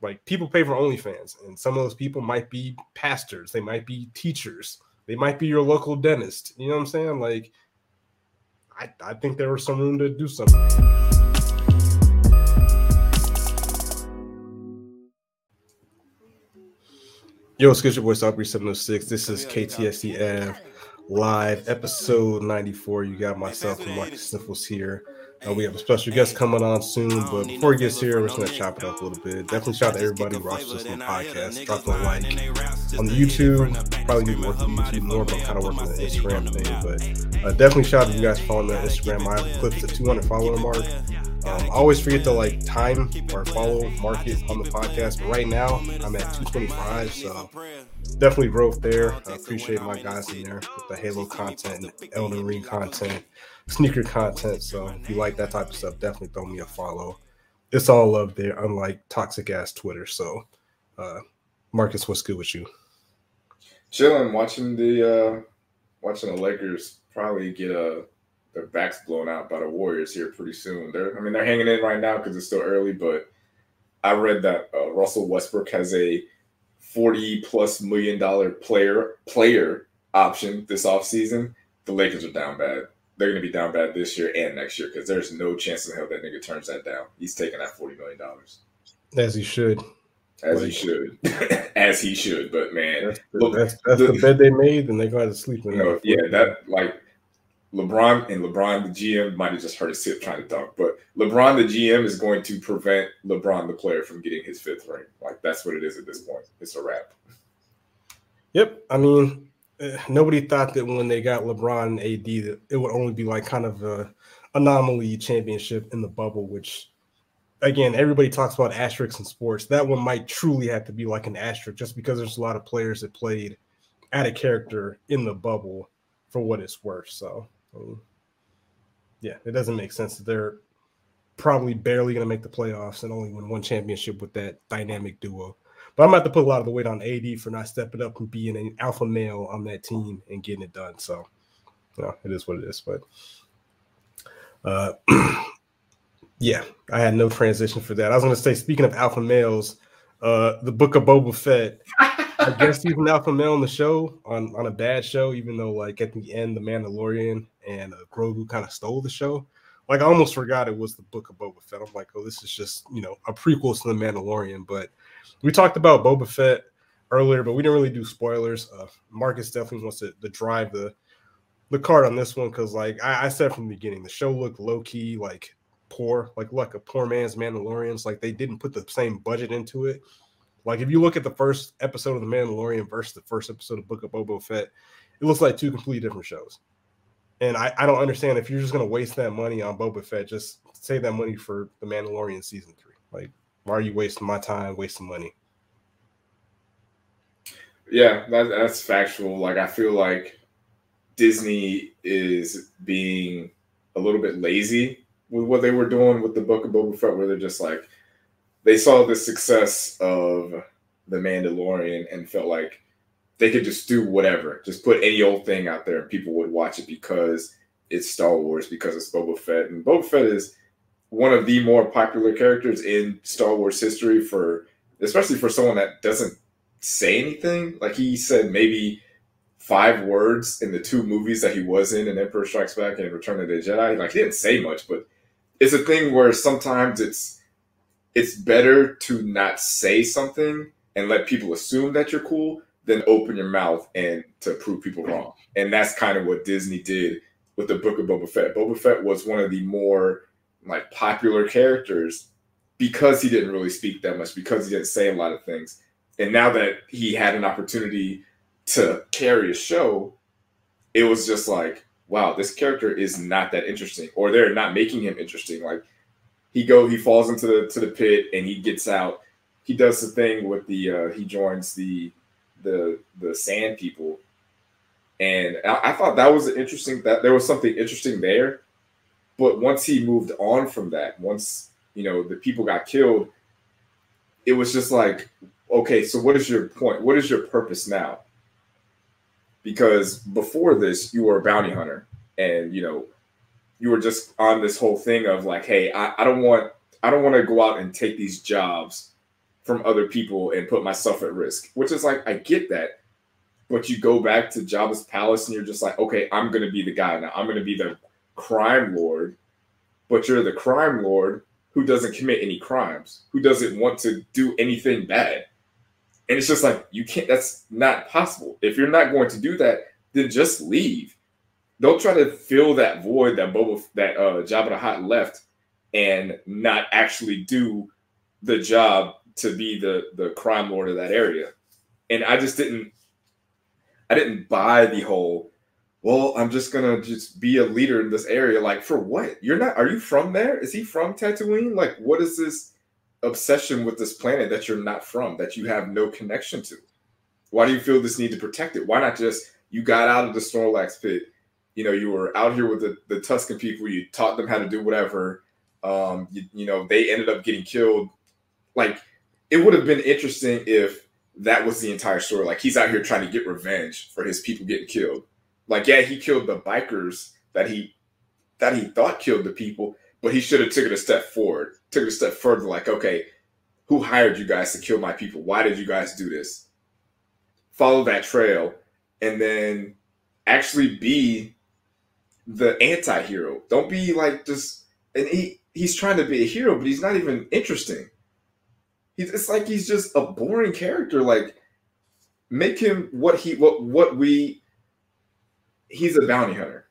Like people pay for OnlyFans, and some of those people might be pastors, they might be teachers, they might be your local dentist. You know what I'm saying? Like, I, I think there was some room to do something. Yo, it's good your boy South Breeze 706. This is Ave live episode 94. You got myself and Marcus Sniffles here. Uh, we have a special guest coming on soon, but before he gets here, we're just gonna chop it up a little bit. Definitely shout out to everybody who watches this on the podcast. Drop a like on the YouTube. Probably need to work on YouTube more, but I'm kind of working on the Instagram thing. But uh, definitely shout out to you guys following the Instagram. I have clipped the 200 follower mark. Um, I always forget to like time or follow market on the podcast, but right now I'm at 225, so definitely growth there. I appreciate my guys in there with the Halo content, and Elden Ring content, sneaker content. So if you like that type of stuff, definitely throw me a follow. It's all up there, unlike toxic ass Twitter. So, uh, Marcus, what's good with you? Chilling, watching the uh, watching the Lakers probably get a uh, their backs blown out by the Warriors here pretty soon. They're, I mean, they're hanging in right now because it's still early, but I read that uh, Russell Westbrook has a 40 plus million dollar player player option this offseason, the Lakers are down bad. They're going to be down bad this year and next year because there's no chance in hell that nigga turns that down. He's taking that $40 million. As he should. As like, he should. As he should. But man, that's, the, look, that's, that's the, the, bed they made and they got to sleep in you know, Yeah, that like LeBron and LeBron, the GM, might have just heard a sip trying to dunk, but LeBron, the GM, is going to prevent LeBron, the player, from getting his fifth ring. Like that's what it is at this point. It's a wrap. Yep. I mean, nobody thought that when they got LeBron and AD that it would only be like kind of a anomaly championship in the bubble, which again, everybody talks about asterisks in sports. That one might truly have to be like an asterisk just because there's a lot of players that played at a character in the bubble for what it's worth. So um, yeah, it doesn't make sense that they're probably barely going to make the playoffs and only win one championship with that dynamic duo. But I'm about to put a lot of the weight on AD for not stepping up and being an alpha male on that team and getting it done. So, you know, it is what it is. But uh, yeah, I had no transition for that. I was going to say, speaking of alpha males, uh, the book of Boba Fett. I guess he's an alpha male on the show on, on a bad show, even though like at the end, the Mandalorian and uh, Grogu kind of stole the show. Like I almost forgot it was the Book of Boba Fett. I'm like, oh, this is just you know a prequel to the Mandalorian. But we talked about Boba Fett earlier, but we didn't really do spoilers. Uh, Marcus definitely wants to, to drive the the card on this one because like I, I said from the beginning, the show looked low key like poor, like like a poor man's Mandalorians. Like they didn't put the same budget into it. Like if you look at the first episode of The Mandalorian versus the first episode of Book of Boba Fett, it looks like two completely different shows. And I, I don't understand if you're just gonna waste that money on Boba Fett, just save that money for The Mandalorian season three. Like, why are you wasting my time, wasting money? Yeah, that, that's factual. Like I feel like Disney is being a little bit lazy with what they were doing with the Book of Boba Fett, where they're just like, they saw the success of the Mandalorian and felt like they could just do whatever, just put any old thing out there and people would watch it because it's Star Wars, because it's Boba Fett. And Boba Fett is one of the more popular characters in Star Wars history for especially for someone that doesn't say anything. Like he said maybe five words in the two movies that he was in in Emperor Strikes Back and Return of the Jedi. Like he didn't say much, but it's a thing where sometimes it's it's better to not say something and let people assume that you're cool than open your mouth and to prove people wrong. And that's kind of what Disney did with the Book of Boba Fett. Boba Fett was one of the more like popular characters because he didn't really speak that much, because he didn't say a lot of things. And now that he had an opportunity to carry a show, it was just like, wow, this character is not that interesting, or they're not making him interesting. Like he go he falls into the to the pit and he gets out. He does the thing with the uh, he joins the the the sand people, and I, I thought that was interesting. That there was something interesting there, but once he moved on from that, once you know the people got killed, it was just like, okay, so what is your point? What is your purpose now? Because before this, you were a bounty hunter, and you know you were just on this whole thing of like, hey, I, I don't want I don't want to go out and take these jobs from other people and put myself at risk. Which is like, I get that. But you go back to Jabba's palace and you're just like, okay, I'm gonna be the guy now. I'm gonna be the crime lord. But you're the crime lord who doesn't commit any crimes, who doesn't want to do anything bad. And it's just like you can't that's not possible. If you're not going to do that, then just leave. Don't try to fill that void that Boba that uh Jabba the Hutt left and not actually do the job to be the the crime lord of that area. And I just didn't I didn't buy the whole well, I'm just gonna just be a leader in this area. Like, for what? You're not. Are you from there? Is he from Tatooine? Like, what is this obsession with this planet that you're not from, that you have no connection to? Why do you feel this need to protect it? Why not just you got out of the Sarlacc pit? You know, you were out here with the, the Tusken people. You taught them how to do whatever. Um, you, you know, they ended up getting killed. Like, it would have been interesting if that was the entire story. Like, he's out here trying to get revenge for his people getting killed like, yeah, he killed the bikers that he that he thought killed the people, but he should have took it a step forward, took it a step further. Like, okay, who hired you guys to kill my people? Why did you guys do this? Follow that trail, and then actually be the anti-hero. Don't be like just and he he's trying to be a hero, but he's not even interesting. He's it's like he's just a boring character. Like make him what he what what we he's a bounty hunter.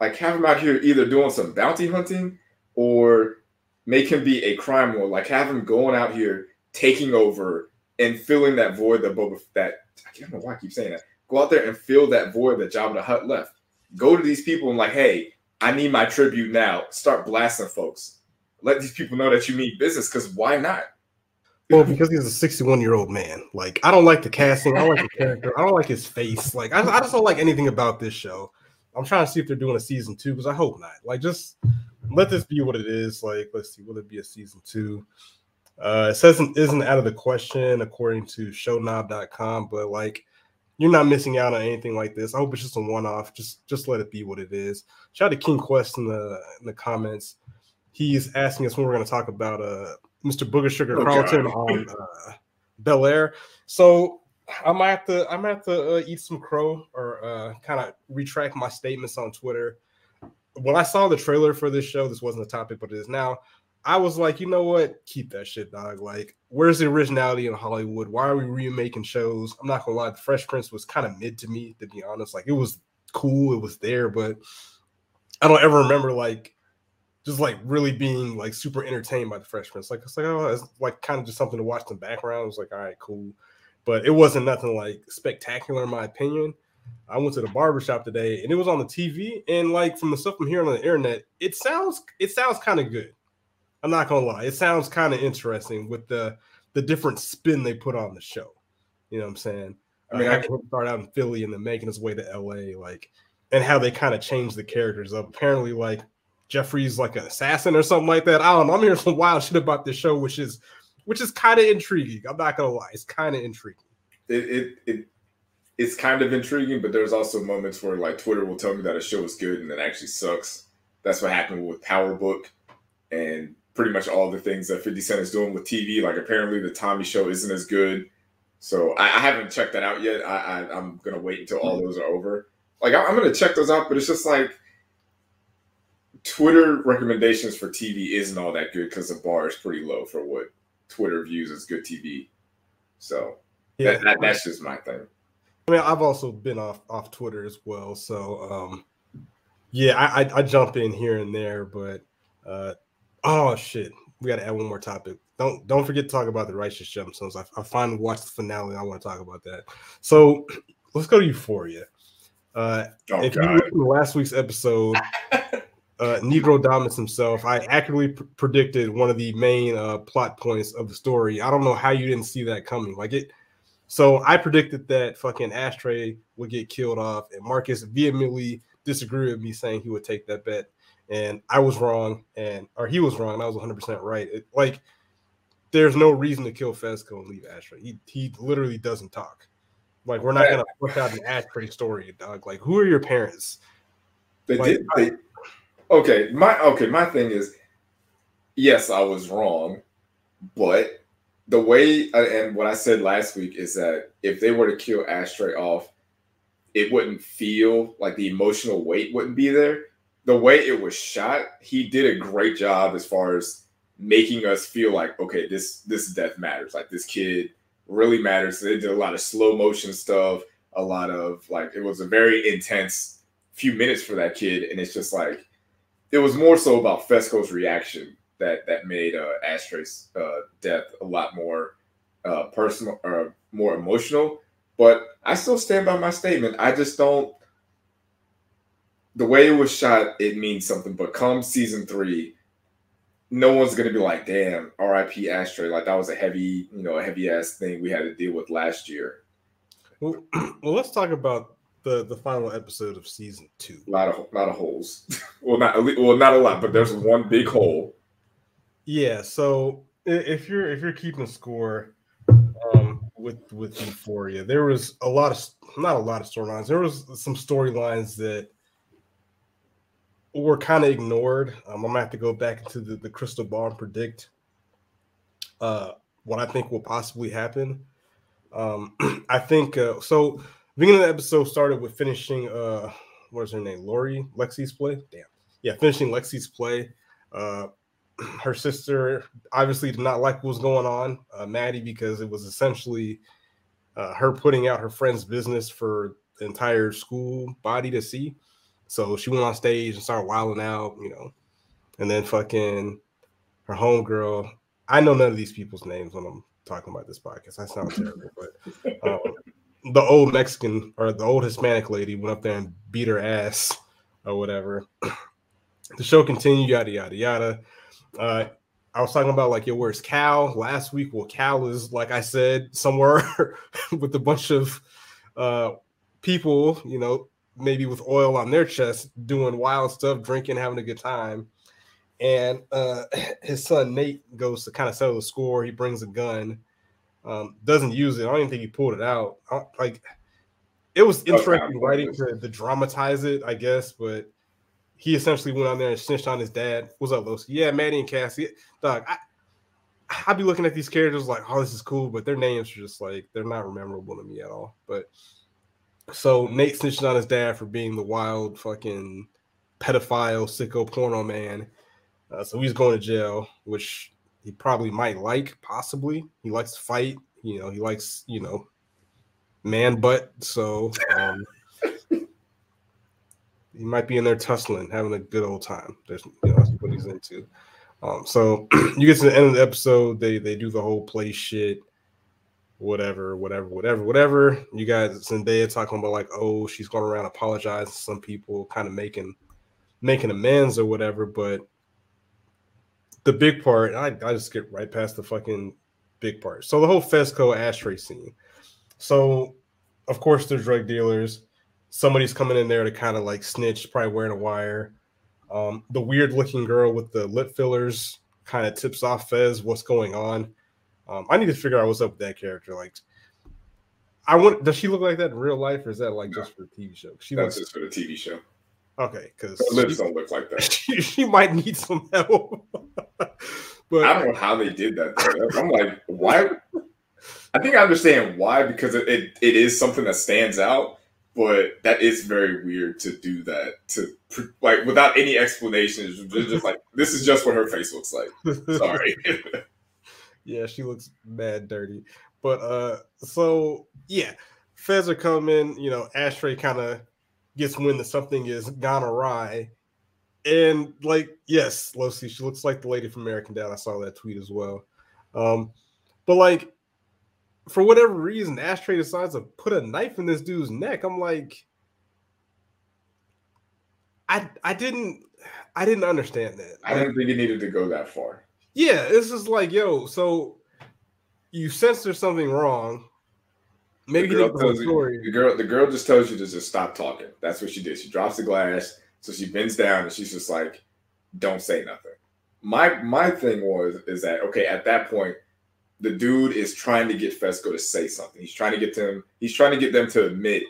Like have him out here either doing some bounty hunting or make him be a crime lord. Like have him going out here taking over and filling that void that Boba that I don't know why I keep saying that. Go out there and fill that void that Jabba the Hutt left. Go to these people and like, hey, I need my tribute now. Start blasting folks. Let these people know that you mean business. Because why not? Well, because he's a 61 year old man. Like, I don't like the casting. I don't like the character. I don't like his face. Like, I, I just don't like anything about this show. I'm trying to see if they're doing a season two because I hope not. Like, just let this be what it is. Like, let's see, will it be a season two? Uh, it says it isn't out of the question according to showsnob.com, but like, you're not missing out on anything like this. I hope it's just a one off. Just just let it be what it is. Shout out to King Quest in the in the comments. He's asking us when we're going to talk about uh Mr. Booger Sugar oh, Carlton on uh, Bel Air. So I might have to I might have to uh, eat some crow or uh, kind of retract my statements on Twitter. When I saw the trailer for this show, this wasn't a topic, but it is now. I was like, you know what? Keep that shit, dog. Like, where's the originality in Hollywood? Why are we remaking shows? I'm not gonna lie, The Fresh Prince was kind of mid to me, to be honest. Like, it was cool, it was there, but I don't ever remember like just like really being like super entertained by the Fresh Prince. Like it's like oh, it's like kind of just something to watch in the background. It was like all right, cool, but it wasn't nothing like spectacular in my opinion. I went to the barbershop today and it was on the TV and like from the stuff I'm hearing on the internet, it sounds it sounds kind of good. I'm not gonna lie, it sounds kind of interesting with the the different spin they put on the show. You know what I'm saying? I mean, I can start out in Philly and then making his way to LA, like, and how they kind of change the characters up. Apparently, like Geoffrey's like an assassin or something like that. I don't know. I'm hearing some wild shit about this show, which is which is kind of intriguing. I'm not gonna lie, it's kind of intriguing. It, it it it's kind of intriguing, but there's also moments where like Twitter will tell me that a show is good and it actually sucks. That's what happened with Power Book and pretty much all the things that 50 Cent is doing with TV. Like apparently the Tommy show isn't as good. So I, I haven't checked that out yet. I, I am gonna wait until all mm-hmm. those are over. Like I, I'm gonna check those out, but it's just like Twitter recommendations for TV isn't all that good because the bar is pretty low for what Twitter views as good TV. So yeah, that, that, that's just my thing. I mean, I've also been off off Twitter as well, so um, yeah, I, I, I jump in here and there, but uh, oh shit, we got to add one more topic. Don't don't forget to talk about the righteous gemstones. I, I finally watched the finale. I want to talk about that. So let's go to Euphoria. Uh, oh, if God. you look in last week's episode, uh, Negrodamus himself, I accurately pr- predicted one of the main uh, plot points of the story. I don't know how you didn't see that coming. Like it, so I predicted that fucking Ashtray would get killed off, and Marcus vehemently disagreed with me, saying he would take that bet, and I was wrong, and or he was wrong, and I was 100 percent right. It, like, there's no reason to kill Fezco and leave Ashtray. He he literally doesn't talk. Like, we're not gonna work out an Ashtray story, dog. Like, who are your parents? They like, did. They, Okay, my okay, my thing is, yes, I was wrong, but the way uh, and what I said last week is that if they were to kill Ashtray off, it wouldn't feel like the emotional weight wouldn't be there. The way it was shot, he did a great job as far as making us feel like, okay, this this death matters. Like this kid really matters. They did a lot of slow motion stuff, a lot of like it was a very intense few minutes for that kid, and it's just like it was more so about Fezco's reaction that that made uh, Ashtray's uh, death a lot more uh, personal or more emotional. But I still stand by my statement. I just don't. The way it was shot, it means something. But come season three, no one's gonna be like, "Damn, R.I.P. Ashtray." Like that was a heavy, you know, a heavy ass thing we had to deal with last year. Well, well, let's talk about the the final episode of season two. A lot of lot of holes. well, not well, not a lot, but there's one big hole. Yeah. So if you're if you're keeping score um, with with Euphoria, there was a lot of not a lot of storylines. There was some storylines that were kind of ignored. Um, I'm gonna have to go back into the, the crystal ball and predict uh, what I think will possibly happen. Um, I think uh, so. Beginning of the episode started with finishing. Uh, what is her name? Lori Lexi's play. Damn. Yeah, finishing Lexi's play. Uh, her sister obviously did not like what was going on, uh, Maddie, because it was essentially uh, her putting out her friend's business for the entire school body to see. So she went on stage and started wilding out, you know, and then fucking her homegirl. I know none of these people's names when I'm talking about this podcast. I sound terrible, but um, the old Mexican or the old Hispanic lady went up there and beat her ass or whatever. the show continued, yada yada yada. Uh, I was talking about like, yo, where's Cal last week? Well, Cal is like I said somewhere with a bunch of uh, people, you know, maybe with oil on their chest, doing wild stuff, drinking, having a good time. And uh, his son Nate goes to kind of settle the score. He brings a gun, um, doesn't use it. I don't even think he pulled it out. like it was interesting writing to, to, dramatize it, I guess, but he essentially went on there and snitched on his dad. What's up, Los? Yeah, Maddie and Cassie. Dog, I I'd be looking at these characters like, oh, this is cool, but their names are just like they're not memorable to me at all. But so Nate snitched on his dad for being the wild fucking pedophile sicko porno man. Uh, so he's going to jail, which he probably might like, possibly. He likes to fight. You know, he likes, you know, man butt. So um, he might be in there tussling, having a good old time. There's, you know, that's what he's into. Um, so you get to the end of the episode, they they do the whole play shit whatever, whatever, whatever, whatever. You guys, Zendaya talking about like, oh, she's going around apologizing to some people, kind of making making amends or whatever. But the big part, I, I just get right past the fucking big part. So the whole Fezco ashtray scene. So of course they're drug dealers. Somebody's coming in there to kind of like snitch, probably wearing a wire. Um, the weird looking girl with the lip fillers kind of tips off Fez what's going on. Um, I need to figure out what's up with that character. Like, I want. Does she look like that in real life, or is that like no. just for the TV show? She That's looks, just for the TV show. Okay, because lips don't look like that. She, she might need some help. but I don't know how they did that. Though. I'm like, why? I think I understand why because it, it, it is something that stands out, but that is very weird to do that to like without any explanations. Just like this is just what her face looks like. Sorry. Yeah, she looks mad dirty. But uh so yeah, Feds are coming, you know, Ashtray kind of gets wind that something is gone awry. And like, yes, Losi, she looks like the lady from American Dad. I saw that tweet as well. Um, but like for whatever reason, Ashtray decides to put a knife in this dude's neck. I'm like, I I didn't I didn't understand that. I didn't think it needed to go that far. Yeah, it's just like, yo, so you sense there's something wrong. Maybe the girl, tells you, the girl, the girl just tells you to just stop talking. That's what she did. She drops the glass, so she bends down and she's just like, "Don't say nothing." My my thing was is that okay? At that point, the dude is trying to get Fezco to say something. He's trying to get them. He's trying to get them to admit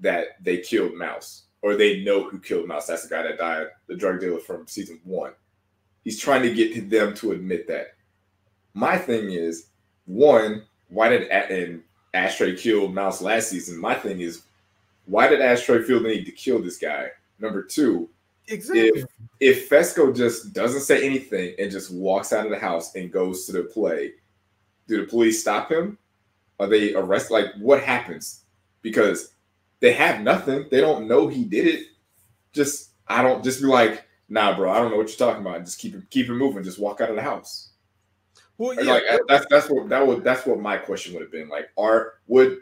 that they killed Mouse or they know who killed Mouse. That's the guy that died, the drug dealer from season one. He's trying to get them to admit that. My thing is, one, why did and Ashtray kill Mouse last season? My thing is, why did Ashtray feel the need to kill this guy? Number two, Exactly. if if Fezco just doesn't say anything and just walks out of the house and goes to the play, do the police stop him? Are they arrest? Like, what happens? Because they have nothing. They don't know he did it. Just I don't just be like, nah, bro. I don't know what you're talking about. Just keep it keep it moving. Just walk out of the house. Well, yeah, Like that's that's what that would that's what my question would have been. Like, are would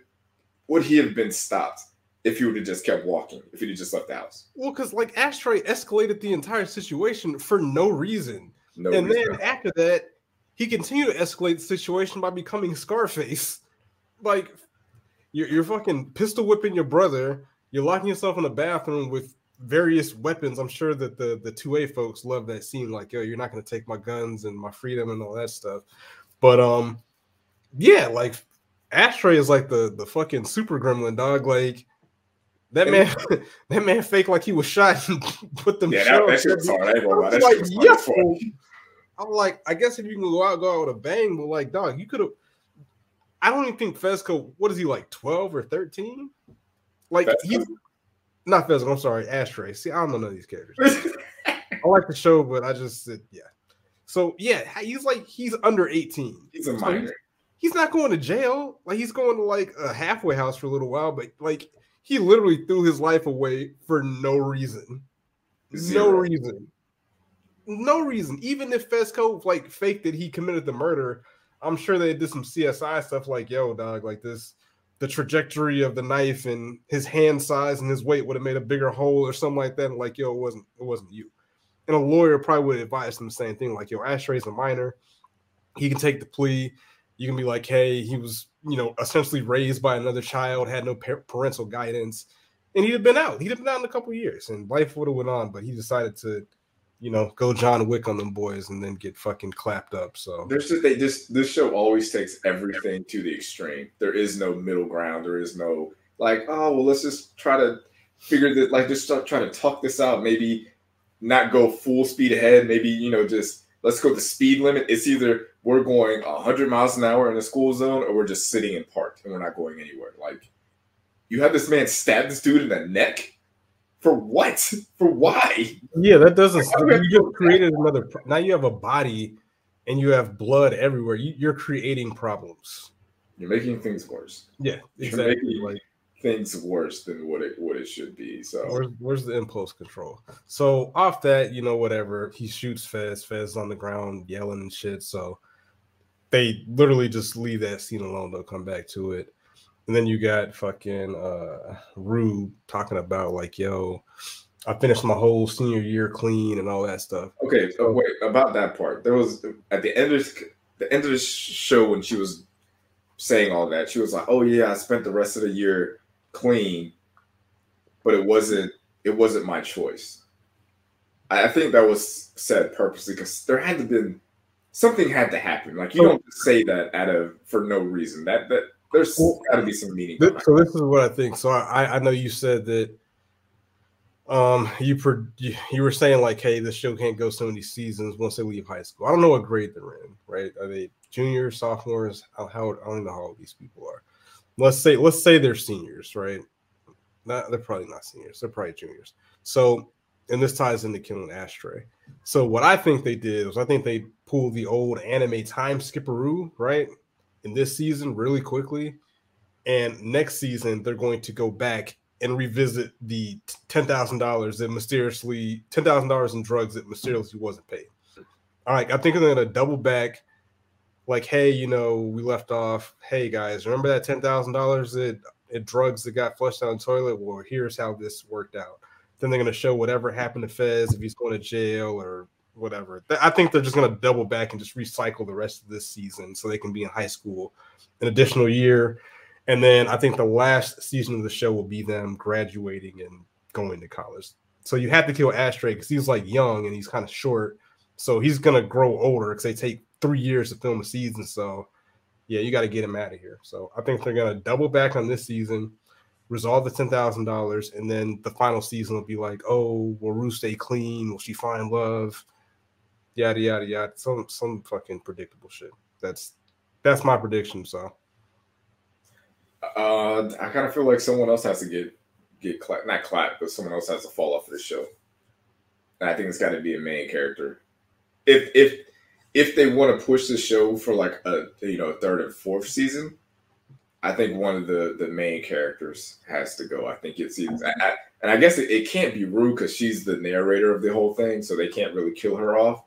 would he have been stopped if he would have just kept walking? If he'd have just left the house? well, because like Ashtray escalated the entire situation for no reason. No. and reason. then after that, he continued to escalate the situation by becoming Scarface. Like, you're, you're fucking pistol whipping your brother. You're locking yourself in a bathroom with various weapons. I'm sure that the the two A folks love that scene. Like, yo, you're not gonna take my guns and my freedom and all that stuff. But um, yeah, like Ashtray is like the the fucking super gremlin dog. Like that man, that man fake like he was shot and put them. yeah, that, that shit was in- hard. I ain't gonna lie. I That shit like, was hard as fuck. yo. I'm like, I guess if you can go out, go out with a bang, but like, dog, you could have. I don't even think Fezco. What is he like, twelve or thirteen? Like Fezco? he's not Fezco. I'm sorry, Ashtray. See, I don't know none of these characters. I like the show, but I just said yeah. So yeah, he's like he's under eighteen. He's a So minor. He's not going to jail. Like he's going to like a halfway house for a little while, but like he literally threw his life away for no reason. No reason. No reason. Even if Fezco like faked that he committed the murder, I'm sure they did some CSI stuff like, yo, dog, like this, the trajectory of the knife and his hand size and his weight would have made a bigger hole or something like that. And like, yo, it wasn't, it wasn't you. And a lawyer probably would advise him the same thing, like, yo, Ashtray's a minor. He can take the plea. You can be like, hey, he was, you know, essentially raised by another child, had no parental guidance, and he'd have been out. He'd have been out in a couple years, and life would have went on. But he decided to, you know, go John Wick on them boys and then get fucking clapped up. So There's just they just this show always takes everything to the extreme. There is no middle ground. There is no like, oh well, let's just try to figure that like just start trying to talk this out. Maybe not go full speed ahead. Maybe you know just let's go the speed limit. It's either we're going 100 miles an hour in a school zone or we're just sitting in park and we're not going anywhere. Like you have this man stab this dude in the neck for what? For why? yeah, that doesn't. Like, how do we You just created another. Now you have a body, and you have blood everywhere. You, you're creating problems. You're making things worse. Yeah, You're exactly. making- Like Things worse than what it what it should be. So Where's where's the impulse control? So off that, you know, whatever. He shoots Fez. Fez on the ground yelling and shit. So they literally just leave that scene alone. They'll come back to it. And then you got fucking uh Rube talking about like, yo, I finished my whole senior year clean and all that stuff. Okay, so wait about that part. There was at the end of this, the end of the show when she was saying all that, she was like, "Oh yeah, I spent the rest of the year clean, but it wasn't it wasn't my choice." I, I think that was said purposely because there had to been something had to happen. Like you don't say that out of for no reason. That that there's got to be some meaning. Th- behind so this is what I think. So I, I know you said that um you, pro- you you were saying like, hey, this show can't go so many seasons once they leave high school. I don't know what grade they're in, right? Are they juniors, sophomores? How, how I don't know how old these people are. Let's say let's say they're seniors, right? Not they're probably not seniors. They're probably juniors. So and this ties into killing Ashtray. So what I think they did was I think they pulled the old anime time skipperoo, right? In this season, really quickly. And next season, they're going to go back and revisit the ten thousand dollars that mysteriously ten thousand dollars in drugs that mysteriously wasn't paid. All right, I think they're going to double back. Like, hey, you know, we left off. Hey guys, remember that ten thousand dollars that in drugs that got flushed down the toilet? Well, here's how this worked out. Then they're going to show whatever happened to Fez if he's going to jail or whatever. I think they're just going to double back and just recycle the rest of this season so they can be in high school an additional year. And then I think the last season of the show will be them graduating and going to college. So you have to kill Ashtray because he's like young and he's kind of short. So he's going to grow older because they take three years to film a season. So yeah, you got to get him out of here. So I think they're going to double back on this season resolve the ten thousand dollars, and then the final season will be like, oh, will Rue stay clean? Will she find love? Yada yada yada. Some some fucking predictable shit. That's that's my prediction. So, uh, I kind of feel like someone else has to get get clapped, not clapped, but someone else has to fall off of the show. And I think it's got to be a main character. If if if they want to push the show for like a you know third and fourth season, I think one of the the main characters has to go. I think it's I, I, and I guess it, it can't be Rue because she's the narrator of the whole thing, so they can't really kill her off.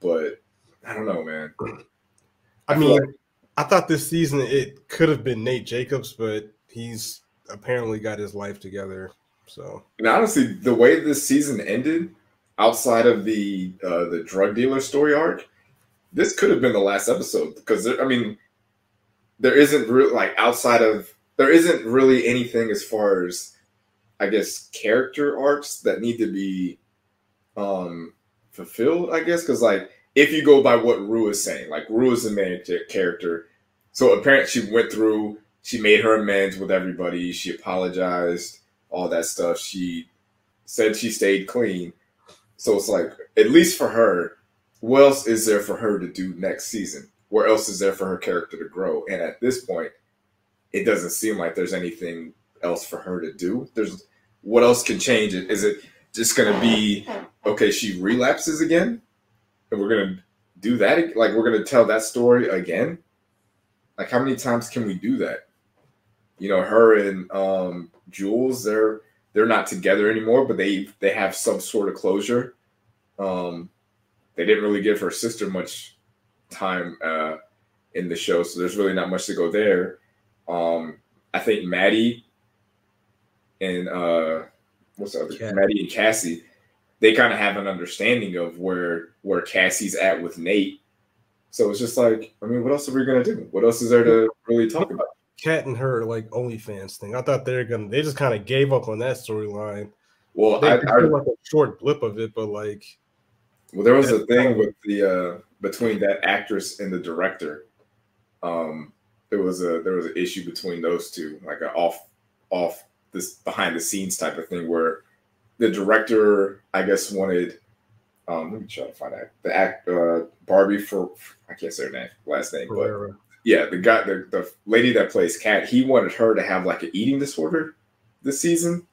But I don't know, man. I, I mean, like, I thought this season it could have been Nate Jacobs, but he's apparently got his life together. So, and honestly, the way this season ended, outside of the uh, the drug dealer story arc, this could have been the last episode because I mean, there isn't really like outside of there isn't really anything as far as I guess character arcs that need to be um fulfilled. I guess because like if you go by what Rue is saying, like Rue is the main character, so apparently she went through she made her amends with everybody. She apologized, all that stuff. She said she stayed clean. So it's like, at least for her, what else is there for her to do next season? Where else is there for her character to grow? And at this point, it doesn't seem like there's anything else for her to do. There's what else can change it? Is it just to be okay? She relapses again, and we're to do that. Like we're to tell that story again. Like how many times can we do that? you know, her and um, Jules, they're they're not together anymore, but they they have some sort of closure. Um, they didn't really give her sister much time uh, in the show, so there's really not much to go there. Um, I think Maddie and uh, what's the other Cat. Maddie and Cassie, they kind of have an understanding of where where Cassie's at with Nate. So it's just like, I mean, what else are we gonna do? What else is there to really talk about? Cat and her like OnlyFans thing. I thought they're gonna they just kind of gave up on that storyline. Well, they I, I like a short blip of it, but like well, there was a thing with the uh between that actress and the director. Um there was a there was an issue between those two, like an off off this behind the scenes type of thing where the director, I guess, wanted um let me try to find out the act uh Barbie for I can't say her name last name, but yeah, the guy, the, the lady that plays Cat, he wanted her to have like an eating disorder this season,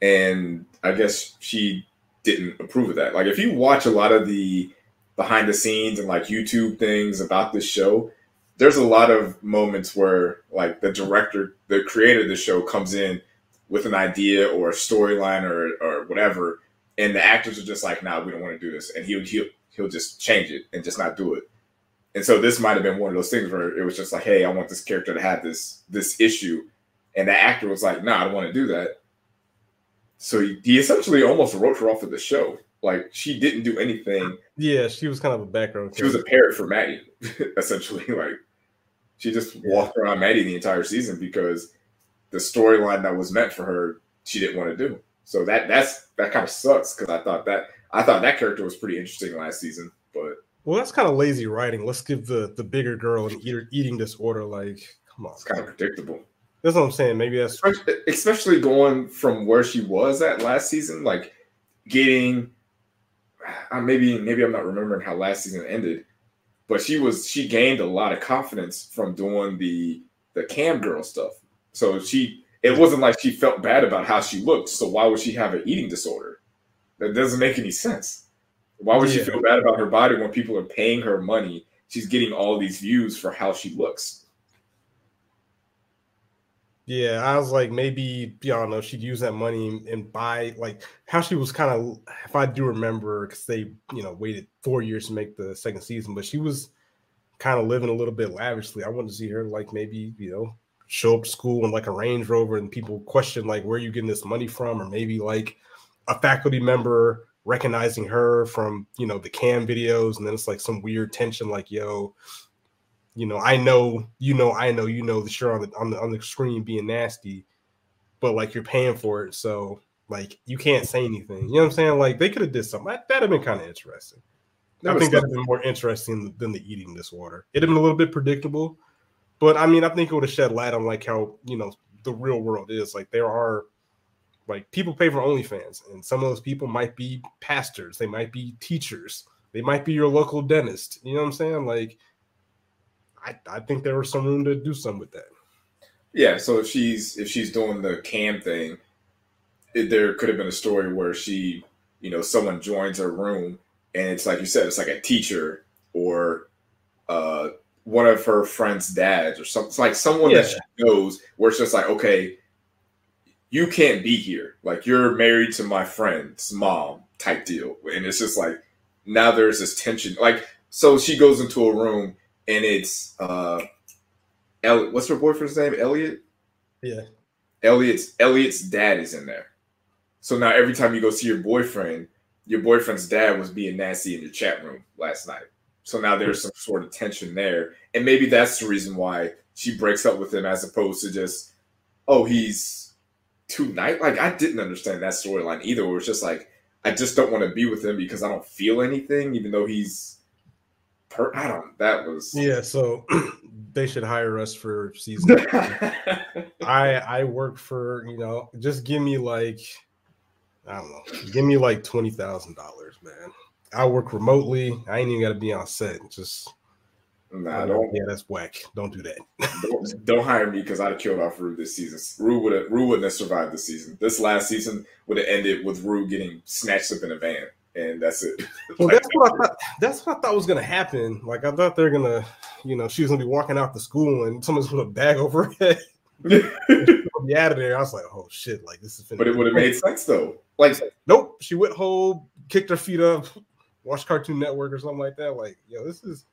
and I guess she didn't approve of that. Like, if you watch a lot of the behind the scenes and like YouTube things about this show, there's a lot of moments where like the director, the creator of the show comes in with an idea or a storyline or or whatever, and the actors are just like, "Nah, we don't want to do this," and he'll he'll he'll just change it and just not do it. And so this might have been one of those things where it was just like, hey, I want this character to have this this issue, and the actor was like, no, nah, I don't want to do that. So he, he essentially almost wrote her off of the show. Like she didn't do anything. Yeah, she was kind of a background. She was a parrot for Maddie, essentially. Like she just walked around Maddie the entire season because the storyline that was meant for her, she didn't want to do. So that that's that kind of sucks because I thought that I thought that character was pretty interesting last season, but well, that's kind of lazy writing. Let's give the the bigger girl an eater, eating disorder. Like, come on, it's kind of predictable. That's what I'm saying. Maybe that's especially going from where she was at last season, like getting. Uh, maybe maybe I'm not remembering how last season ended, but she was she gained a lot of confidence from doing the the cam girl stuff. So she it wasn't like she felt bad about how she looked. So why would she have an eating disorder? That doesn't make any sense. Why would yeah. she feel bad about her body when people are paying her money? She's getting all these views for how she looks. Yeah, I was like, maybe I don't know. She'd use that money and buy like how she was kind of. If I do remember, because they you know waited four years to make the second season, but she was kind of living a little bit lavishly. I wanted to see her like maybe you know show up to school in like a Range Rover and people question like where are you getting this money from, or maybe like a faculty member recognizing her from you know the cam videos and then it's like some weird tension like yo you know i know you know i know you know the sure on the on the on the screen being nasty but like you're paying for it so like you can't say anything you know what i'm saying like they could have did something that'd have been kind of interesting that i think that'd have been more interesting than the eating disorder it'd have been a little bit predictable but i mean i think it would have shed light on like how you know the real world is like there are like people pay for OnlyFans, and some of those people might be pastors, they might be teachers, they might be your local dentist. You know what I'm saying? Like, I, I think there was some room to do something with that. Yeah, so if she's if she's doing the cam thing, it, there could have been a story where she, you know, someone joins her room and it's like you said, it's like a teacher or uh, one of her friends' dads or something. It's like someone yeah. that she knows where it's just like, okay, you can't be here. Like you're married to my friend's mom type deal. And it's just like now there's this tension. Like so she goes into a room and it's uh El- what's her boyfriend's name? Elliot? Yeah. Elliot's Elliot's dad is in there. So now every time you go see your boyfriend, your boyfriend's dad was being nasty in your chat room last night. So now there's some sort of tension there. And maybe that's the reason why she breaks up with him as opposed to just, oh, he's too nice. Like I didn't understand that storyline either. Where it's just like, I just don't want to be with him because I don't feel anything, even though he's per I don't that was Yeah, so they should hire us for season. I I work for, you know, just give me like I don't know, give me like twenty thousand dollars, man. I work remotely. I ain't even got to be on set. Just nah, don't. Yeah, that's whack. Don't do that. don't, don't, hire me because I'd have killed off Rue this season. Rue would have Rue wouldn't have survived the season. This last season would have ended with Rue getting snatched up in a van, and that's it. Well, like, that's what I thought. That's what I thought was gonna happen. Like I thought they're gonna, you know, she was gonna be walking out the school and someone's gonna bag over her head. be out of there. I was like, oh shit, like this is. But it would have made sense though. Like, nope. She went home, kicked her feet up, watched Cartoon Network or something like that. Like, yo, this is,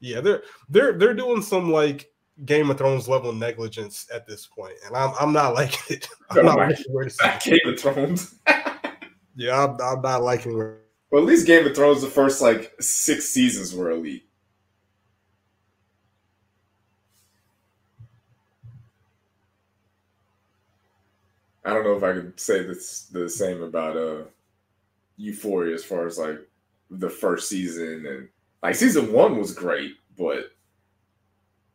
yeah, they're they're they're doing some like Game of Thrones level negligence at this point, and I'm I'm not liking it. I'm not liking where Game of Thrones. Yeah, I'm, I'm not liking. Well, at least Game of Thrones, the first like six seasons were elite. I don't know if I could say this the same about uh Euphoria as far as like the first season and like season one was great, but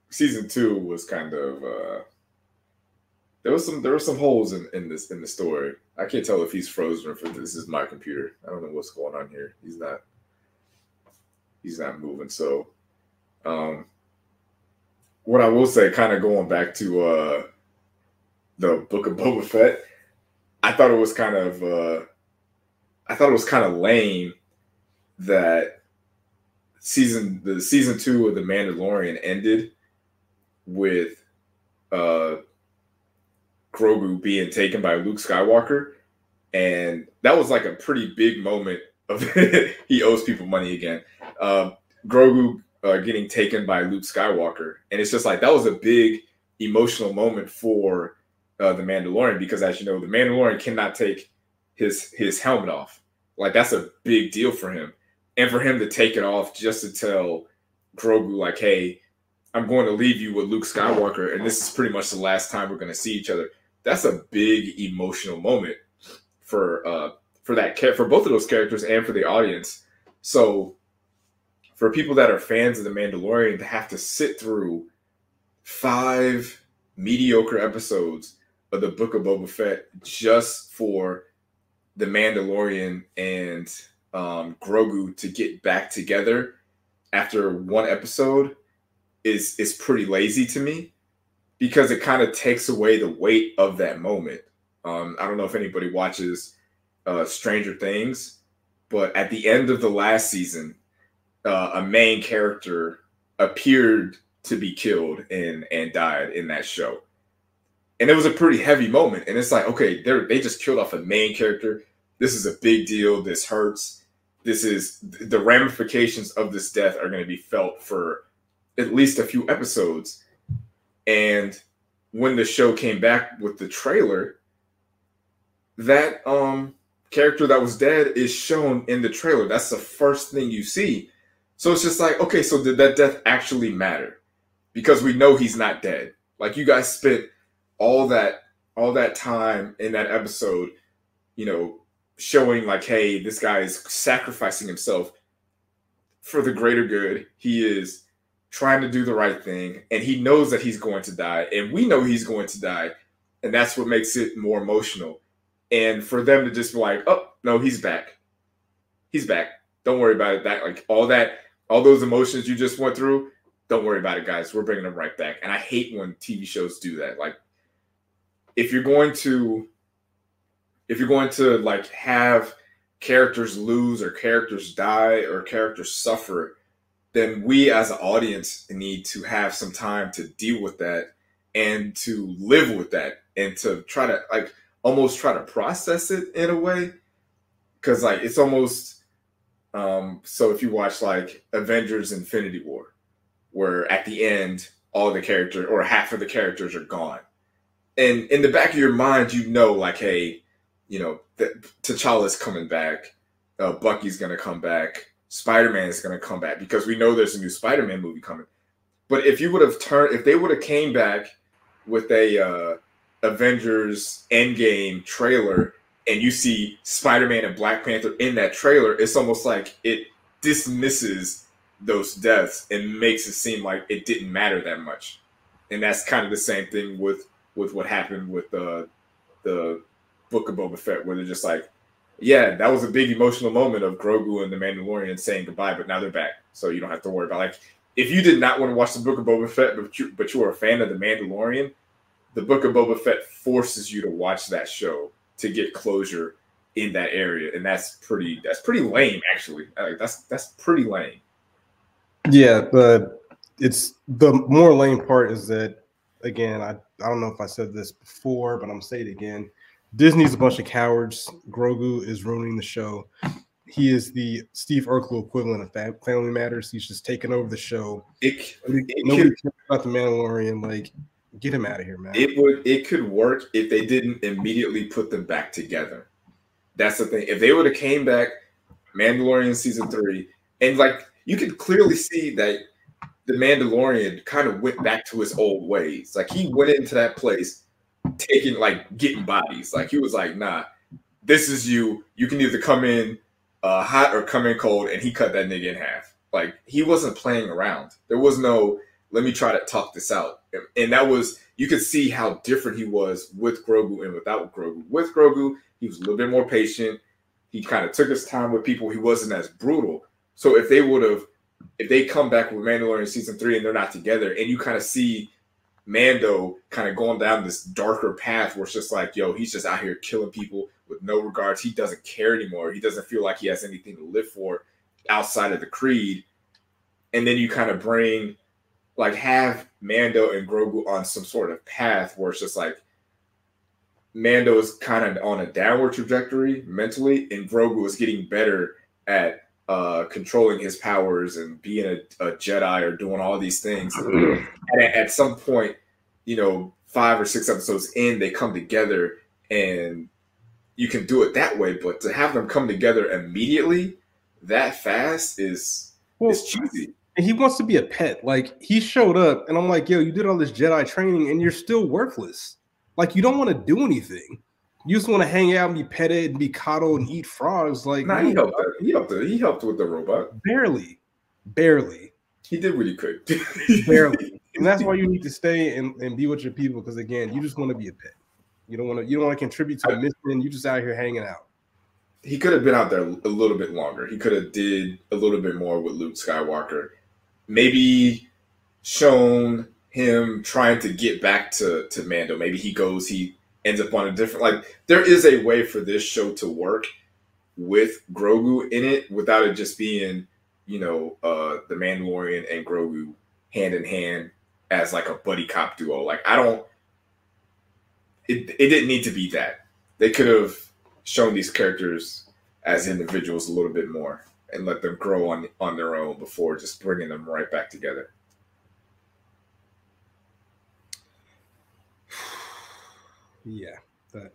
season two was kind of uh there was some there were some holes in, in this in the story. I can't tell if he's frozen or if this is my computer. I don't know what's going on here. He's not he's not moving. So um what I will say, kind of going back to uh the book of Boba Fett, I thought it was kind of uh I thought it was kind of lame that season the season two of the Mandalorian ended with uh Grogu being taken by Luke Skywalker, and that was like a pretty big moment of he owes people money again. Um, Grogu uh, getting taken by Luke Skywalker, and it's just like that was a big emotional moment for uh, the Mandalorian because, as you know, the Mandalorian cannot take his his helmet off. Like that's a big deal for him, and for him to take it off just to tell Grogu, like, "Hey, I'm going to leave you with Luke Skywalker, and this is pretty much the last time we're going to see each other." That's a big emotional moment for uh for that for both of those characters and for the audience. So, for people that are fans of the Mandalorian to have to sit through five mediocre episodes of the Book of Boba Fett just for the Mandalorian and um, Grogu to get back together after one episode is is pretty lazy to me because it kind of takes away the weight of that moment. Um, I don't know if anybody watches uh, Stranger Things, but at the end of the last season, uh, a main character appeared to be killed and and died in that show and it was a pretty heavy moment. And it's like, okay, they they just killed off a main character. This is a big deal. This hurts. This is the ramifications of this death are going to be felt for at least a few episodes. And when the show came back with the trailer, that um character that was dead is shown in the trailer. That's the first thing you see. So it's just like, okay, so did that death actually matter? Because we know he's not dead. Like you guys spent all that all that time in that episode, you know, showing like, hey, this guy is sacrificing himself for the greater good. He is trying to do the right thing, and he knows that he's going to die, and we know he's going to die, and that's what makes it more emotional. And for them to just be like, oh no, he's back, he's back. Don't worry about it. That like all that, all those emotions you just went through, don't worry about it, guys. We're bringing them right back. And I hate when TV shows do that. Like, if you're going to, if you're going to like have characters lose or characters die or characters suffer, then we as an audience need to have some time to deal with that and to live with that and to try to like almost try to process it in a way. Because like it's almost um so if you watch like avengers infinity war where at the end all the characters or half of the characters are gone. And in the back of your mind you know like hey you know that t'challa's coming back uh, bucky's gonna come back spider-man is gonna come back because we know there's a new spider-man movie coming but if you would have turned if they would have came back with a uh, Avengers Endgame trailer and you see Spider-Man and Black Panther in that trailer, it's almost like it dismisses those deaths and makes it seem like it didn't matter that much. And that's kind of the same thing with with what happened with uh, the Book of Boba Fett, where they're just like, yeah, that was a big emotional moment of Grogu and the Mandalorian saying goodbye, but now they're back, so you don't have to worry about like if you did not want to watch the Book of Boba Fett, but you but you were a fan of the Mandalorian, the Book of Boba Fett forces you to watch that show to get closure in that area, and that's pretty that's pretty lame actually. Like, that's that's pretty lame. Yeah, but it's the more lame part is that again, I, I don't know if I said this before, but I'm gonna say it again. Disney's a bunch of cowards. Grogu is ruining the show. He is the Steve Urkel equivalent of Family Matters. He's just taking over the show. It, it Nobody cares about the Mandalorian. Like Get him out of here, man. It would it could work if they didn't immediately put them back together. That's the thing. If they would have came back, Mandalorian season three, and like you could clearly see that the Mandalorian kind of went back to his old ways. Like he went into that place taking like getting bodies. Like he was like, nah, this is you. You can either come in uh, hot or come in cold, and he cut that nigga in half. Like he wasn't playing around. There was no let me try to talk this out. And that was you could see how different he was with Grogu and without Grogu. With Grogu, he was a little bit more patient. He kind of took his time with people. He wasn't as brutal. So if they would have, if they come back with Mandalorian season three and they're not together, and you kind of see Mando kind of going down this darker path where it's just like, yo, he's just out here killing people with no regards. He doesn't care anymore. He doesn't feel like he has anything to live for outside of the creed. And then you kind of bring like have Mando and Grogu on some sort of path where it's just like Mando is kind of on a downward trajectory mentally, and Grogu is getting better at uh, controlling his powers and being a, a, Jedi or doing all these things. And at, at some point, you know, five or six episodes in, they come together and you can do it that way. But to have them come together immediately that fast is well, is cheesy and he wants to be a pet. Like he showed up, and I'm like, yo, you did all this Jedi training, and you're still worthless. Like you don't want to do anything. You just want to hang out and be petted and be coddled and eat frogs. Like nah, he helped. He helped. He helped with the robot. Barely, barely. He did what he could. barely, and that's why you need to stay and, and be with your people. Because again, you just want to be a pet. You don't want to. You don't want to contribute to a mission. You just out here hanging out he could have been out there a little bit longer. He could have did a little bit more with Luke Skywalker maybe shown him trying to get back to to Mando. Maybe he goes, he ends up on a different like there is a way for this show to work with Grogu in it without it just being, you know, uh the Mandalorian and Grogu hand in hand as like a buddy cop duo. Like I don't it it didn't need to be that. They could have shown these characters as individuals a little bit more and let them grow on on their own before just bringing them right back together. Yeah, that.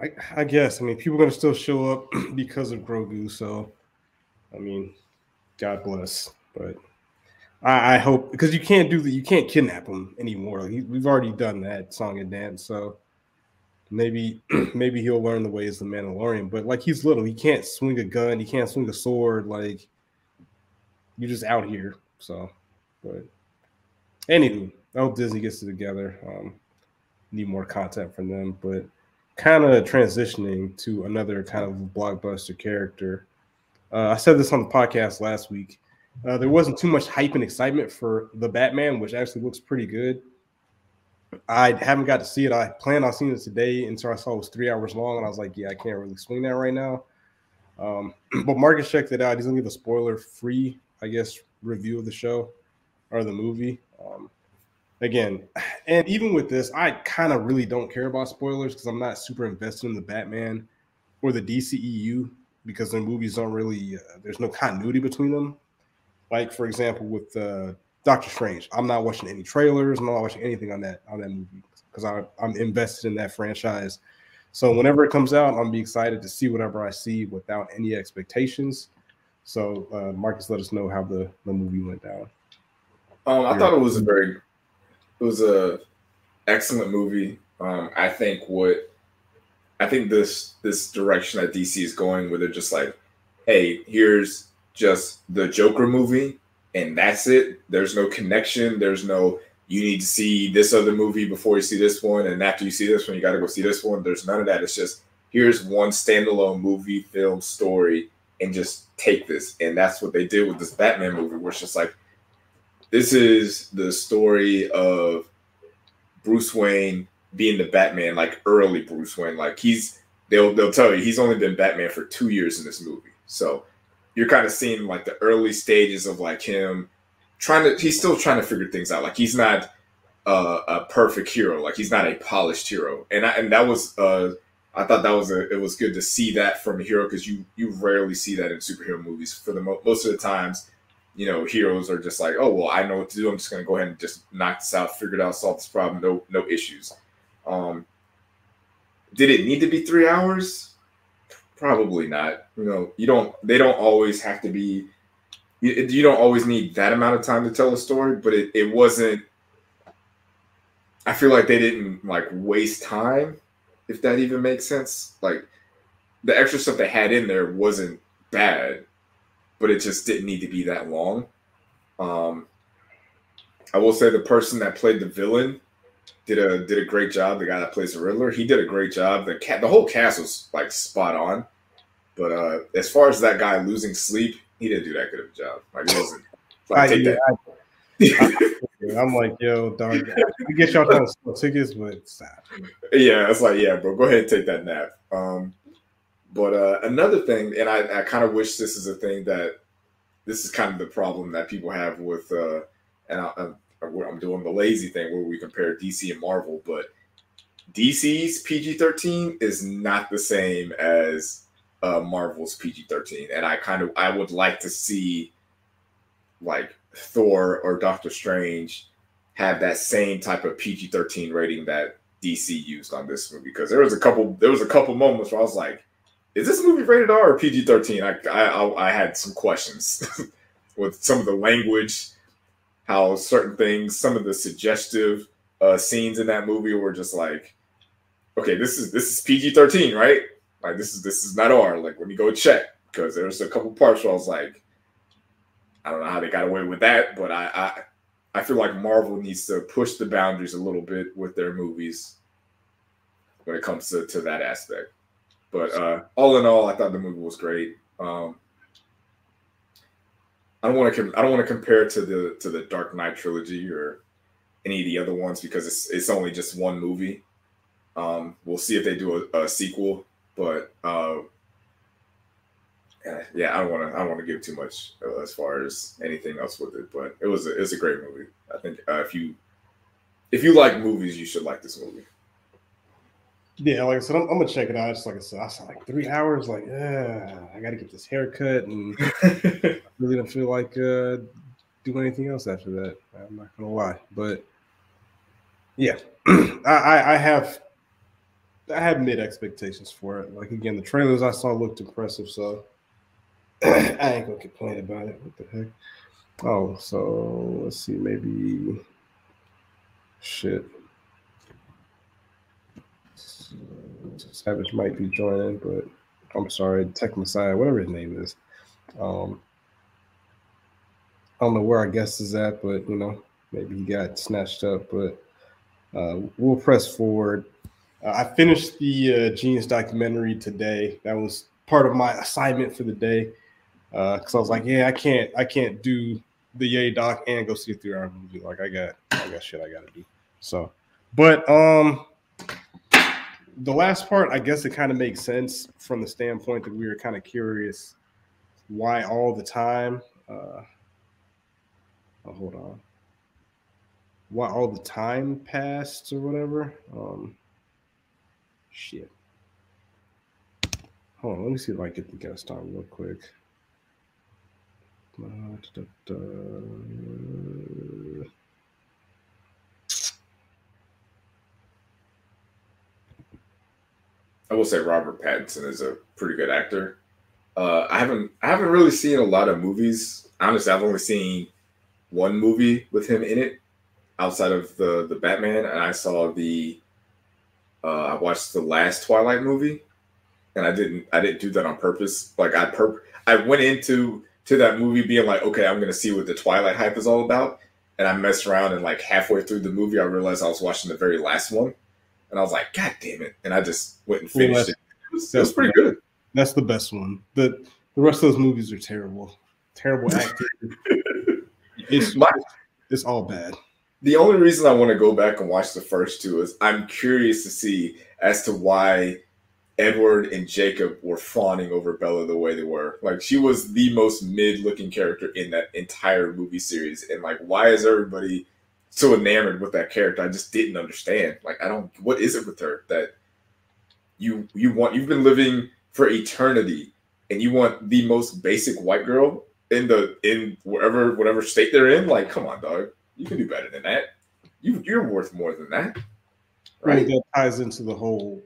I, I guess. I mean, people are going to still show up because of Grogu. So, I mean, God bless. But I, I hope because you can't do that. You can't kidnap him anymore. We've already done that song and dance. So maybe maybe he'll learn the ways of the Mandalorian. But like he's little, he can't swing a gun, he can't swing a sword. Like you're just out here. So, but anywho, I hope Disney gets it together. Um, need more content from them, but kind of transitioning to another kind of blockbuster character. Uh, I said this on the podcast last week. Uh, there wasn't too much hype and excitement for the Batman, which actually looks pretty good. I haven't got to see it. I plan on seeing it today until I saw it was three hours long, and I was like, yeah, I can't really swing that right now. Um, but Marcus checked it out. He's gonna give a spoiler-free, I guess, review of the show or the movie. Um, again, and even with this, I kind of really don't care about spoilers because I'm not super invested in the Batman or the DCEU because the movies don't really. Uh, there's no continuity between them. Like for example, with uh, Doctor Strange, I'm not watching any trailers. I'm not watching anything on that on that movie because I'm invested in that franchise. So whenever it comes out, I'm gonna be excited to see whatever I see without any expectations. So uh, Marcus, let us know how the, the movie went down. Um, I thought it was a very, it was a excellent movie. Um, I think what, I think this this direction that DC is going, where they're just like, hey, here's just the Joker movie, and that's it. There's no connection. There's no you need to see this other movie before you see this one, and after you see this one, you got to go see this one. There's none of that. It's just here's one standalone movie, film, story, and just take this. And that's what they did with this Batman movie, where it's just like this is the story of Bruce Wayne being the Batman, like early Bruce Wayne. Like he's they'll they'll tell you he's only been Batman for two years in this movie. So you're kind of seeing like the early stages of like him trying to he's still trying to figure things out. Like he's not uh, a perfect hero. Like he's not a polished hero. And I, and that was uh I thought that was a it was good to see that from a hero because you you rarely see that in superhero movies. For the mo- most of the times, you know, heroes are just like, oh well, I know what to do. I'm just gonna go ahead and just knock this out, figure it out, solve this problem. No no issues. Um, did it need to be three hours? Probably not. You know, you don't. They don't always have to be. You, you don't always need that amount of time to tell a story, but it, it wasn't. I feel like they didn't like waste time, if that even makes sense. Like the extra stuff they had in there wasn't bad, but it just didn't need to be that long. Um, I will say the person that played the villain did a did a great job. The guy that plays the Riddler, he did a great job. The cat, the whole cast was like spot on. But uh, as far as that guy losing sleep, he didn't do that good of a job. Like he wasn't. Like, I, yeah. I, am like, yo, dog, we get y'all trying to sell tickets, but stop. yeah, it's like, yeah, bro, go ahead and take that nap. Um, but uh, another thing, and I, I kind of wish this is a thing that this is kind of the problem that people have with, uh, and I, I'm, I'm doing the lazy thing where we compare DC and Marvel, but DC's PG 13 is not the same as uh, Marvel's PG 13. And I kind of, I would like to see like Thor or Doctor Strange have that same type of PG 13 rating that DC used on this movie because there was a couple there was a couple moments where I was like, is this movie rated R or PG 13? I, I I had some questions with some of the language, how certain things, some of the suggestive uh, scenes in that movie were just like, okay, this is this is PG 13, right? Like this is this is not R. Like let me go check because there's a couple parts where I was like, I don't know how they got away with that, but I, I I feel like Marvel needs to push the boundaries a little bit with their movies when it comes to, to that aspect. But uh, all in all, I thought the movie was great. Um, I don't want to I don't want to compare it to the to the Dark Knight trilogy or any of the other ones because it's it's only just one movie. Um, we'll see if they do a, a sequel, but uh, yeah, I don't want to. I don't want to give too much uh, as far as anything else with it. But it was a, it's a great movie. I think uh, if you if you like movies, you should like this movie. Yeah, like I said, I'm, I'm gonna check it out. It's like I said, I said like three hours. Like, yeah, I got to get this haircut, and I really don't feel like uh, do anything else after that. I'm not gonna lie, but yeah, I, I, I have I have mid expectations for it. Like again, the trailers I saw looked impressive, so I ain't gonna complain about it. What the heck? Oh, so let's see, maybe shit. Savage might be joining, but I'm sorry, Tech Messiah, whatever his name is. Um, I don't know where our guest is at, but you know, maybe he got snatched up. But uh, we'll press forward. Uh, I finished the uh, jeen-yuhs documentary today. That was part of my assignment for the day. because uh, I was like, yeah, I can't, I can't do the Ye doc and go see a three hour movie. Like I got, I got shit I got to do. So, but um, the last part, I guess it kind of makes sense from the standpoint that we were kind of curious why all the time. Uh, oh, hold on. Why all the time passed or whatever. Um, shit. Hold on, let me see if I get the guest on real quick. Uh, da, da, da. I will say Robert Pattinson is a pretty good actor. Uh, I haven't I haven't really seen a lot of movies. Honestly, I've only seen one movie with him in it outside of the the Batman, and I saw the uh, I watched the last Twilight movie, and I didn't I didn't do that on purpose. Like I perp I went into to that movie being like, okay, I'm gonna see what the Twilight hype is all about, and I messed around and like halfway through the movie, I realized I was watching the very last one, and I was like, God damn it! And I just went and finished well, it. It was, it was pretty good. That's the best one. The the rest of those movies are terrible. Terrible acting. it's My, it's all bad. The only reason I want to go back and watch the first two is I'm curious to see as to why Edward and Jacob were fawning over Bella the way they were. Like she was the most mid-looking character in that entire movie series, and like, why is everybody so enamored with that character. I just didn't understand. Like, I don't. What is it with her that you you want? You've been living for eternity, and you want the most basic white girl in the in wherever whatever state they're in. Like, come on, dog. You can do better than that. You you're worth more than that. Right. that ties into the whole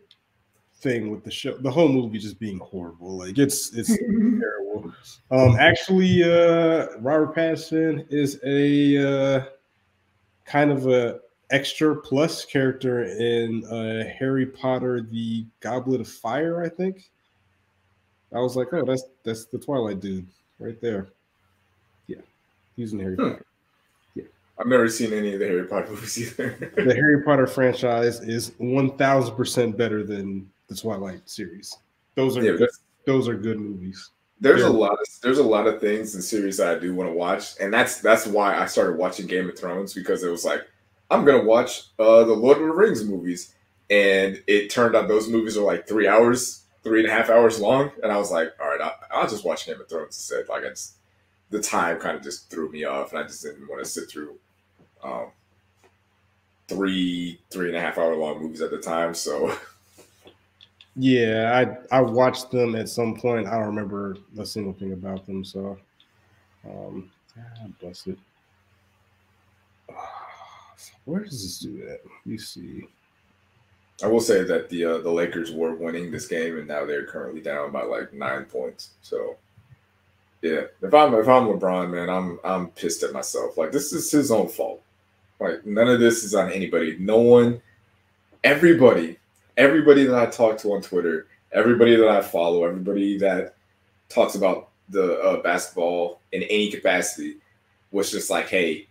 thing with the show, the whole movie just being horrible. Like it's it's terrible. Um, actually, uh, Robert Pattinson is a uh, kind of a extra plus character in uh, Harry Potter: The Goblet of Fire. I think. I was like, oh, that's that's the Twilight dude right there. Yeah, he's in Harry hmm. Potter. Yeah, I've never seen any of the Harry Potter movies either. the Harry Potter franchise is one thousand percent better than the Twilight series. Those are yeah, good, those are good movies there's yeah. a lot of there's a lot of things in series that I do want to watch, and that's that's why I started watching Game of Thrones because it was like I'm gonna watch uh, the Lord of the Rings movies, and it turned out those movies are like three hours, three and a half hours long, and I was like, all right, I'll, I'll just watch Game of Thrones instead. Like it's the time kind of just threw me off, and I just didn't want to sit through um, three three and a half hour long movies at the time, so. Yeah, I I watched them at some point. I don't remember a single thing about them. So, um, God bless it. Where does this do that? You see. I will say that the uh, the Lakers were winning this game, and now they're currently down by like nine points. So, yeah, if I'm if I'm LeBron, man, I'm I'm pissed at myself. Like this is his own fault. Like none of this is on anybody. No one, everybody everybody that I talk to on Twitter, everybody that I follow, everybody that talks about the uh, basketball in any capacity was just like, hey,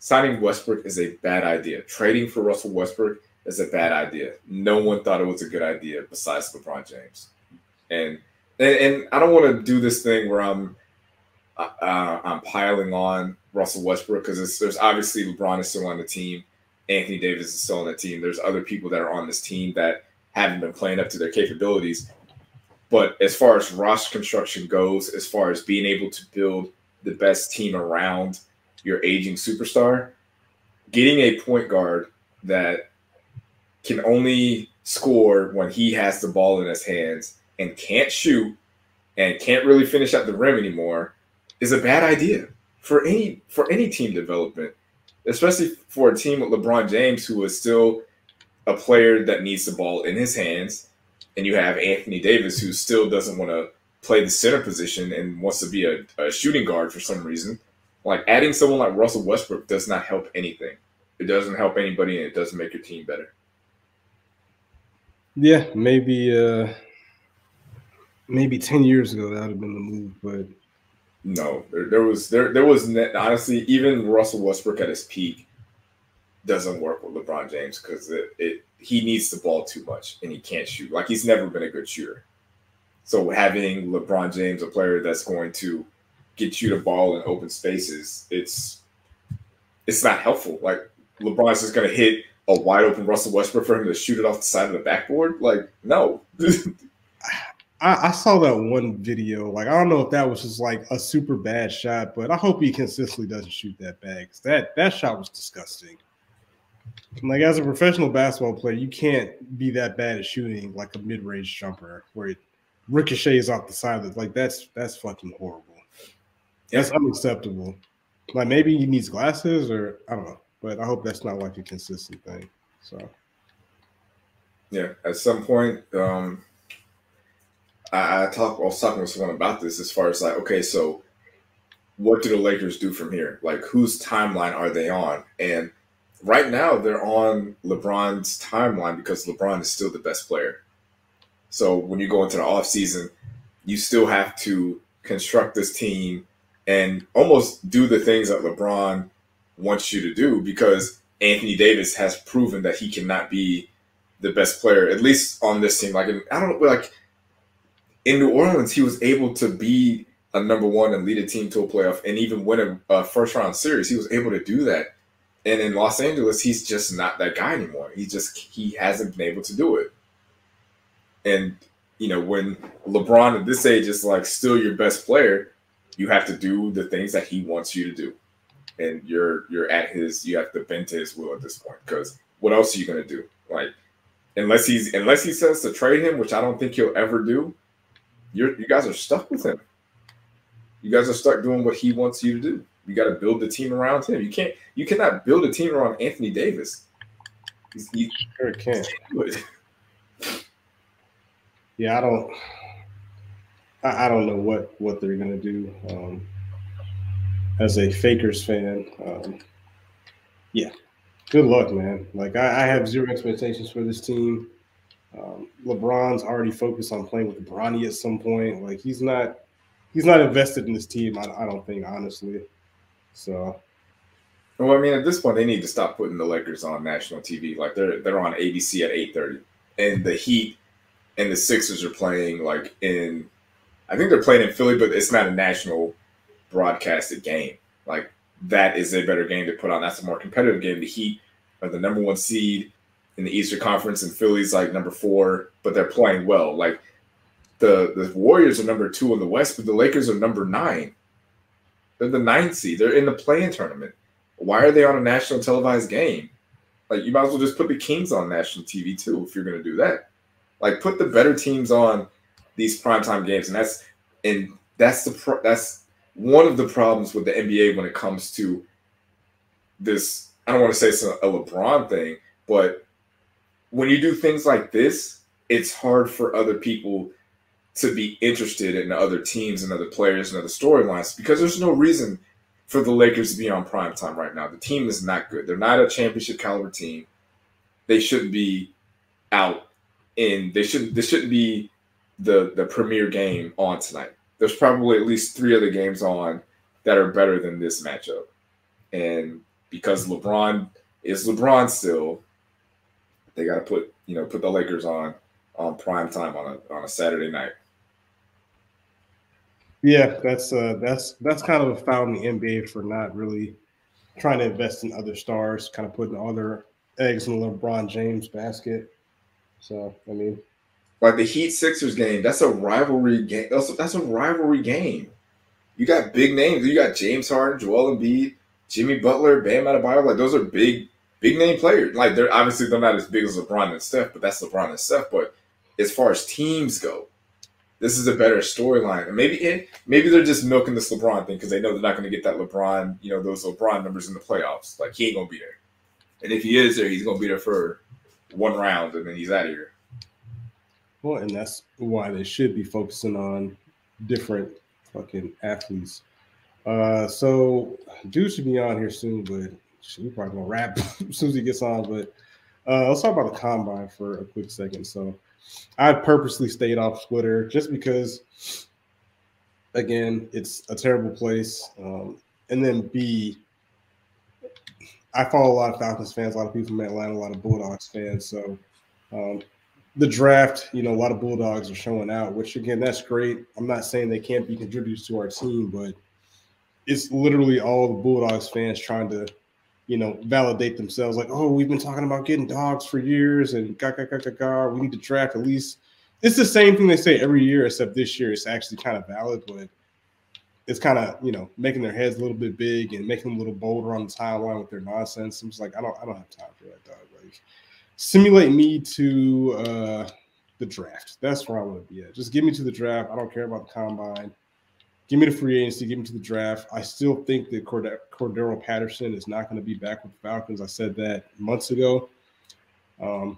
signing Westbrook is a bad idea. Trading for Russell Westbrook is a bad idea. No one thought it was a good idea besides LeBron James. And and, and I don't want to do this thing where I'm uh, uh I'm piling on Russell Westbrook because there's obviously LeBron is still on the team. Anthony Davis is still on the team. There's other people that are on this team that haven't been playing up to their capabilities. But as far as roster construction goes, as far as being able to build the best team around your aging superstar, getting a point guard that can only score when he has the ball in his hands and can't shoot and can't really finish at the rim anymore is a bad idea for any for any team development especially for a team with LeBron James, who is still a player that needs the ball in his hands, and you have Anthony Davis, who still doesn't want to play the center position and wants to be a, a shooting guard for some reason. Like adding someone like Russell Westbrook does not help anything. It doesn't help anybody, and it doesn't make your team better. Yeah, maybe uh maybe ten years ago that would have been the move, but no, there, there was there there was honestly even Russell Westbrook at his peak doesn't work with LeBron James because it, it he needs the ball too much and he can't shoot. Like he's never been a good shooter. So having LeBron James, a player that's going to get you the ball in open spaces, it's it's not helpful. Like LeBron's just going to hit a wide open Russell Westbrook for him to shoot it off the side of the backboard. Like no. I, I, saw that one video. Like I don't know if that was just like a super bad shot, but I hope he consistently doesn't shoot that bad. Cause that that shot was disgusting. Like as a professional basketball player, you can't be that bad at shooting like a mid range jumper where it ricochets off the side. Of like that's that's fucking horrible. That's unacceptable. Like maybe he needs glasses or I don't know, but I hope that's not like a consistent thing. So yeah, at some point, um, I, I talk. I was talking with someone about this as far as like, okay, so what do the Lakers do from here? Like, whose timeline are they on? And right now, they're on LeBron's timeline because LeBron is still the best player. So when you go into the offseason, you still have to construct this team and almost do the things that LeBron wants you to do because Anthony Davis has proven that he cannot be the best player, at least on this team. Like, I don't like in New Orleans, he was able to be a number one and lead a team to a playoff and even win a, a first round series. He was able to do that. And in Los Angeles, he's just not that guy anymore. He just he hasn't been able to do it. And you know, when LeBron at this age is like still your best player, you have to do the things that he wants you to do. And you're you're at his you have to bend to his will at this point because what else are you gonna do? Like unless he's unless he says to trade him, which I don't think he'll ever do, you're you guys are stuck with him. You guys are stuck doing what he wants you to do. You got to build the team around him. You can't you cannot build a team around Anthony Davis. He's, he sure can't. Yeah, I don't. I, I don't know what what they're gonna do. Um, as a Fakers fan, um, yeah, good luck, man. Like I, I, have zero expectations for this team. Um, LeBron's already focused on playing with Bronny at some point. Like he's not he's not invested in this team. I, I don't think honestly. So. Well, I mean, at this point, they need to stop putting the Lakers on national TV. Like they're they're on ABC at eight thirty, and the Heat and the Sixers are playing like in I think they're playing in Philly, but it's not a national broadcasted game. Like that is a better game to put on. That's a more competitive game. The Heat are the number one seed in the Eastern Conference, and Philly's like number four, but they're playing well. Like the the Warriors are number two in the West, but the Lakers are number nine. They're the ninth seed. They're in the play-in tournament. Why are they on a national televised game? Like you might as well just put the Kings on national TV too if you're going to do that. Like put the better teams on these primetime games, and that's and that's the pro- that's one of the problems with the NBA when it comes to this. I don't want to say it's a LeBron thing, but when you do things like this, it's hard for other people to be interested in other teams and other players and other storylines because there's no reason for the Lakers to be on prime time right now. The team is not good. They're not a championship caliber team. They shouldn't be out in they shouldn't this shouldn't be the the premier game on tonight. There's probably at least three other games on that are better than this matchup. And because LeBron is LeBron still, they got to put you know put the Lakers on on prime time on a on a Saturday night. Yeah, that's uh that's that's kind of a foul in the NBA for not really trying to invest in other stars, kind of putting all their eggs in the LeBron James basket. So I mean, like the Heat Sixers game, that's a rivalry game. That's a, that's a rivalry game. You got big names. You got James Harden, Joel Embiid, Jimmy Butler, Bam Adebayo. Like those are big, big name players. Like they're obviously they're not as big as LeBron and Steph, but that's LeBron and Steph. But as far as teams go, this is a better storyline. And maybe it, maybe they're just milking this LeBron thing because they know they're not going to get that LeBron, you know, those LeBron numbers in the playoffs. Like he ain't gonna be there. And if he is there, he's gonna be there for one round and then he's out of here. Well, and that's why they should be focusing on different fucking athletes. Uh, so dude should be on here soon, but we probably gonna wrap as soon as he gets on. But uh, let's talk about the combine for a quick second. So I purposely stayed off Twitter just because, again, it's a terrible place. Um, and then B, I follow a lot of Falcons fans, a lot of people from Atlanta, a lot of Bulldogs fans. So um, the draft, you know, a lot of Bulldogs are showing out, which again, that's great. I'm not saying they can't be contributors to our team, but it's literally all the Bulldogs fans trying to, you know, validate themselves. Like, oh, we've been talking about getting dogs for years, and ga ga ga ga ga. We need to draft at least. It's the same thing they say every year, except this year it's actually kind of valid, but it's kind of you know making their heads a little bit big and making them a little bolder on the timeline with their nonsense. I'm just like, I don't, I don't have time for that, dog. Like, simulate me to uh the draft. That's where I want to be at. Just give me to the draft. I don't care about the combine. Give me the free agency. Give me to the draft. I still think that Cord- Cordarrelle Patterson is not going to be back with the Falcons. I said that months ago. Um,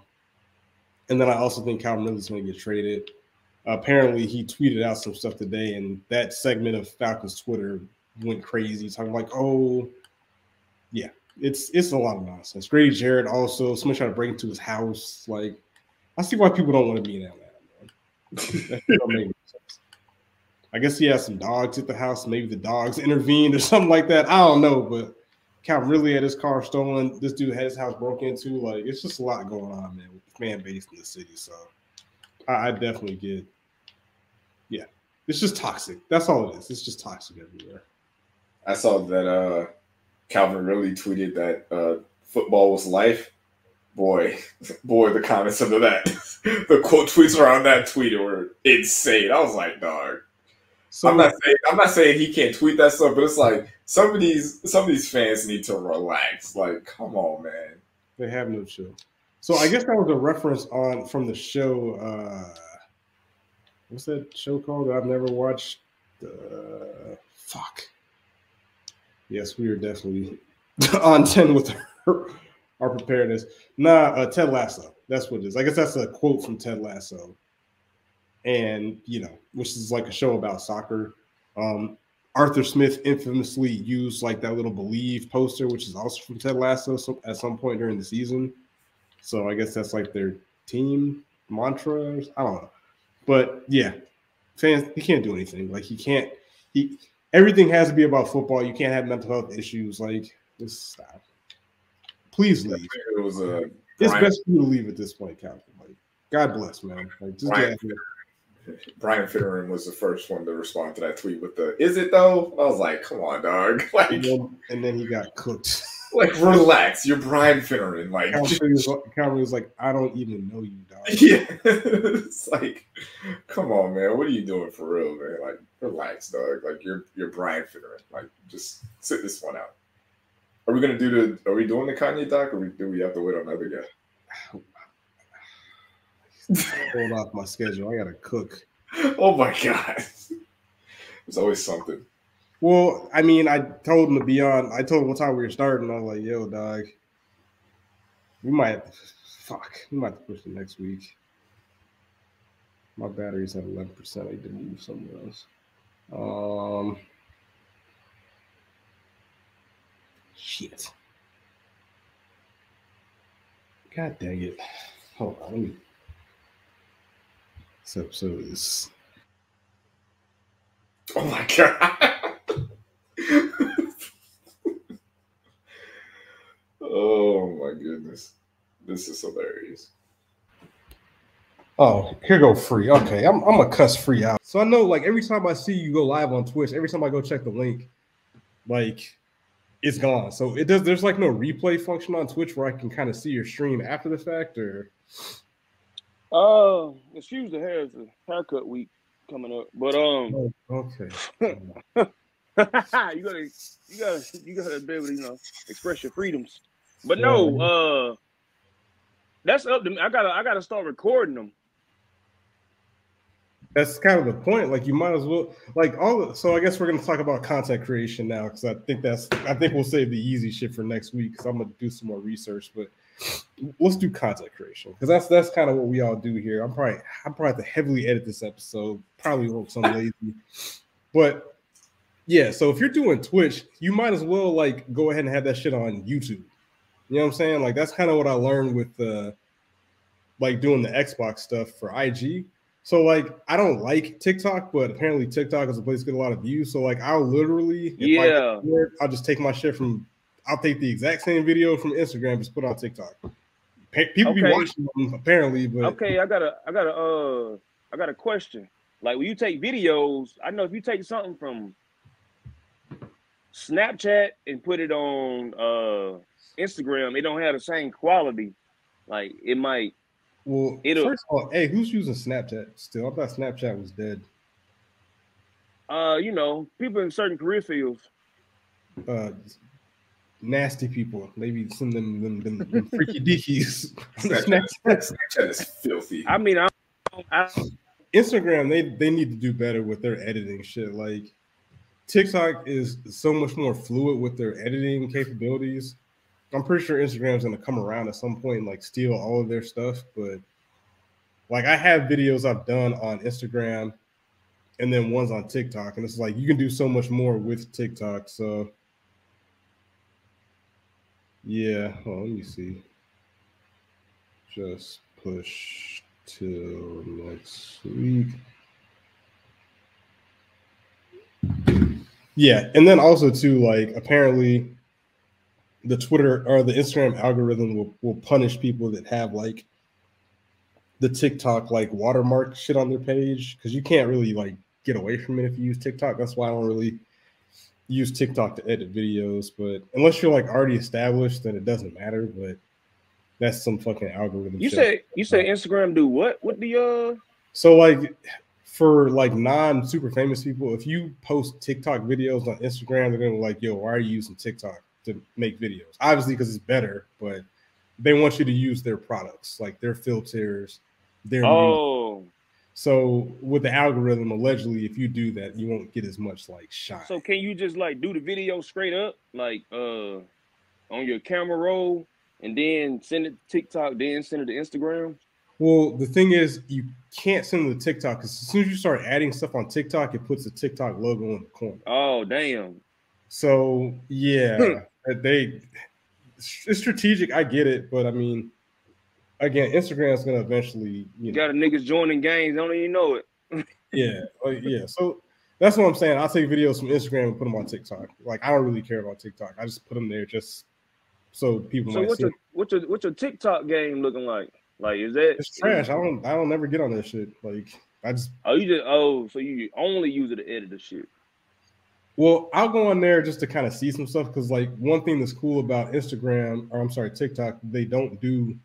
and then I also think Calvin Ridley's going to get traded. apparently, he tweeted out some stuff today, and that segment of Falcons Twitter went crazy, talking like, "Oh, yeah, it's it's a lot of nonsense." Grady Jarrett also someone trying to break into his house. Like, I see why people don't want to be in Atlanta. Man. I guess he has some dogs at the house. Maybe the dogs intervened or something like that. I don't know, but Calvin Ridley had his car stolen. This dude had his house broken into. Like it's just a lot going on, man, with the fan base in the city. So I, I definitely get, yeah, it's just toxic. That's all it is. It's just toxic everywhere. I saw that uh Calvin Ridley tweeted that uh football was life. Boy, boy, the comments under that, the quote tweets around that tweet were insane. I was like, dog. So I'm not saying I'm not saying he can't tweet that stuff, but it's like some of these some of these fans need to relax. Like, come on, man. They have no chill. So I guess that was a reference on from the show. uh What's that show called that I've never watched? Uh, fuck. Yes, we are definitely on ten with our, our preparedness. Nah, uh, Ted Lasso. That's what it is. I guess that's a quote from Ted Lasso and you know, which is like a show about soccer. Um, Arthur Smith infamously used like that little "Believe" poster, which is also from Ted Lasso, so, at some point during the season. So I guess that's like their team mantra. I don't know, but yeah, fans he can't do anything. Like he can't. He everything has to be about football. You can't have mental health issues. Like just stop. Please leave. It was a. It's best for you to leave at this point, Captain. Like God bless, man. Like just Brian, get Brian Finneran was the first one to respond to that tweet with the "Is it though?" I was like, "Come on, dog!" Like, and then, and then he got cooked. Like, relax. You're Brian Finneran. Like, Calvin was, like, "I don't even know you, dog." Yeah, it's like, come on, man. What are you doing for real, man? Like, relax, dog. Like, you're you're Brian Finneran. Like, just sit this one out. Are we gonna do the? Are we doing the Kanye doc, or do we have to wait on another guy? Hold off my schedule. I gotta cook. Oh my god. There's always something. Well, I mean, I told him to be on. I told him what time we were starting. I was like, "Yo, dog, we might, fuck, we might have to push it next week." My battery's at eleven percent. I need to move somewhere else. Um, shit. God dang it! Hold on, let me this episode is. Oh my god! oh my goodness, this is hilarious. Oh, here go free. Okay, I'm I'm a cuss free out. So I know, like every time I see you go live on Twitch, every time I go check the link, like it's gone. So it does. There's like no replay function on Twitch where I can kind of see your stream after the fact, or uh, excuse the hair. It's a haircut week coming up, but um, oh, okay. you gotta, you gotta, you gotta be able to, you know, express your freedoms. But no, uh, that's up to me. I gotta, I gotta start recording them. That's kind of the point. Like you might as well, like all. So I guess we're gonna talk about content creation now because I think that's, I think we'll save the easy shit for next week because I'm gonna do some more research, but let's do content creation because that's that's kind of what we all do here. I'm probably I'm probably have to heavily edit this episode. Probably won't some lazy, but yeah. So if you're doing Twitch, you might as well like go ahead and have that shit on YouTube. You know what I'm saying? Like that's kind of what I learned with uh like doing the Xbox stuff for IG. So like I don't like TikTok, but apparently TikTok is a place to get a lot of views. So like I'll literally yeah, I'll just take my shit from I'll take the exact same video from Instagram, just put on TikTok. People okay. be watching them apparently, but okay, I got a, I got a, uh, I got a question. Like when you take videos, I know if you take something from Snapchat and put it on uh Instagram, it don't have the same quality. Like it might. Well, it'll, first of all, hey, who's using Snapchat still? I thought Snapchat was dead. Uh, you know, people in certain career fields. Uh, nasty people. Maybe some of them, them, them, them freaky deakies. Snapchat, Snapchat is filthy. I mean, I, I, Instagram they they need to do better with their editing shit. Like TikTok is so much more fluid with their editing capabilities. I'm pretty sure Instagram's gonna come around at some point and like steal all of their stuff. But like I have videos I've done on Instagram and then ones on TikTok, and it's like you can do so much more with TikTok. So yeah, well, let me see. Just push till next week. Yeah, and then also too, like apparently the Twitter or the Instagram algorithm will, will punish people that have like the TikTok like watermark shit on their page because you can't really like get away from it if you use TikTok. That's why I don't really use TikTok to edit videos. But unless you're like already established, then it doesn't matter. But that's some fucking algorithm. You say you say Instagram do what? What the uh? So like for like non super famous people, if you post TikTok videos on Instagram, they're gonna be like, "Yo, why are you using TikTok to make videos?" Obviously, because it's better, but they want you to use their products, like their filters, their oh. Music. So with the algorithm, allegedly, if you do that, you won't get as much like shot. So can you just like do the video straight up, like uh on your camera roll, and then send it to TikTok, then send it to Instagram? Well, the thing is, you can't send it to TikTok because as soon as you start adding stuff on TikTok, it puts the TikTok logo in the corner. Oh, damn. So yeah, they it's strategic. I get it, but I mean, again, Instagram is gonna eventually you, you know, got a niggas joining gangs, don't even know it. yeah, like, yeah. So that's what I'm saying. I take videos from Instagram and put them on TikTok. Like I don't really care about TikTok. I just put them there just so people. So what's your, what's your what's your TikTok game looking like? Like is that it's trash? I don't I don't never get on that shit. Like I just oh you just oh so you only use it to edit the shit. Well, I'll go on there just to kind of see some stuff because like one thing that's cool about Instagram or I'm sorry TikTok, they don't do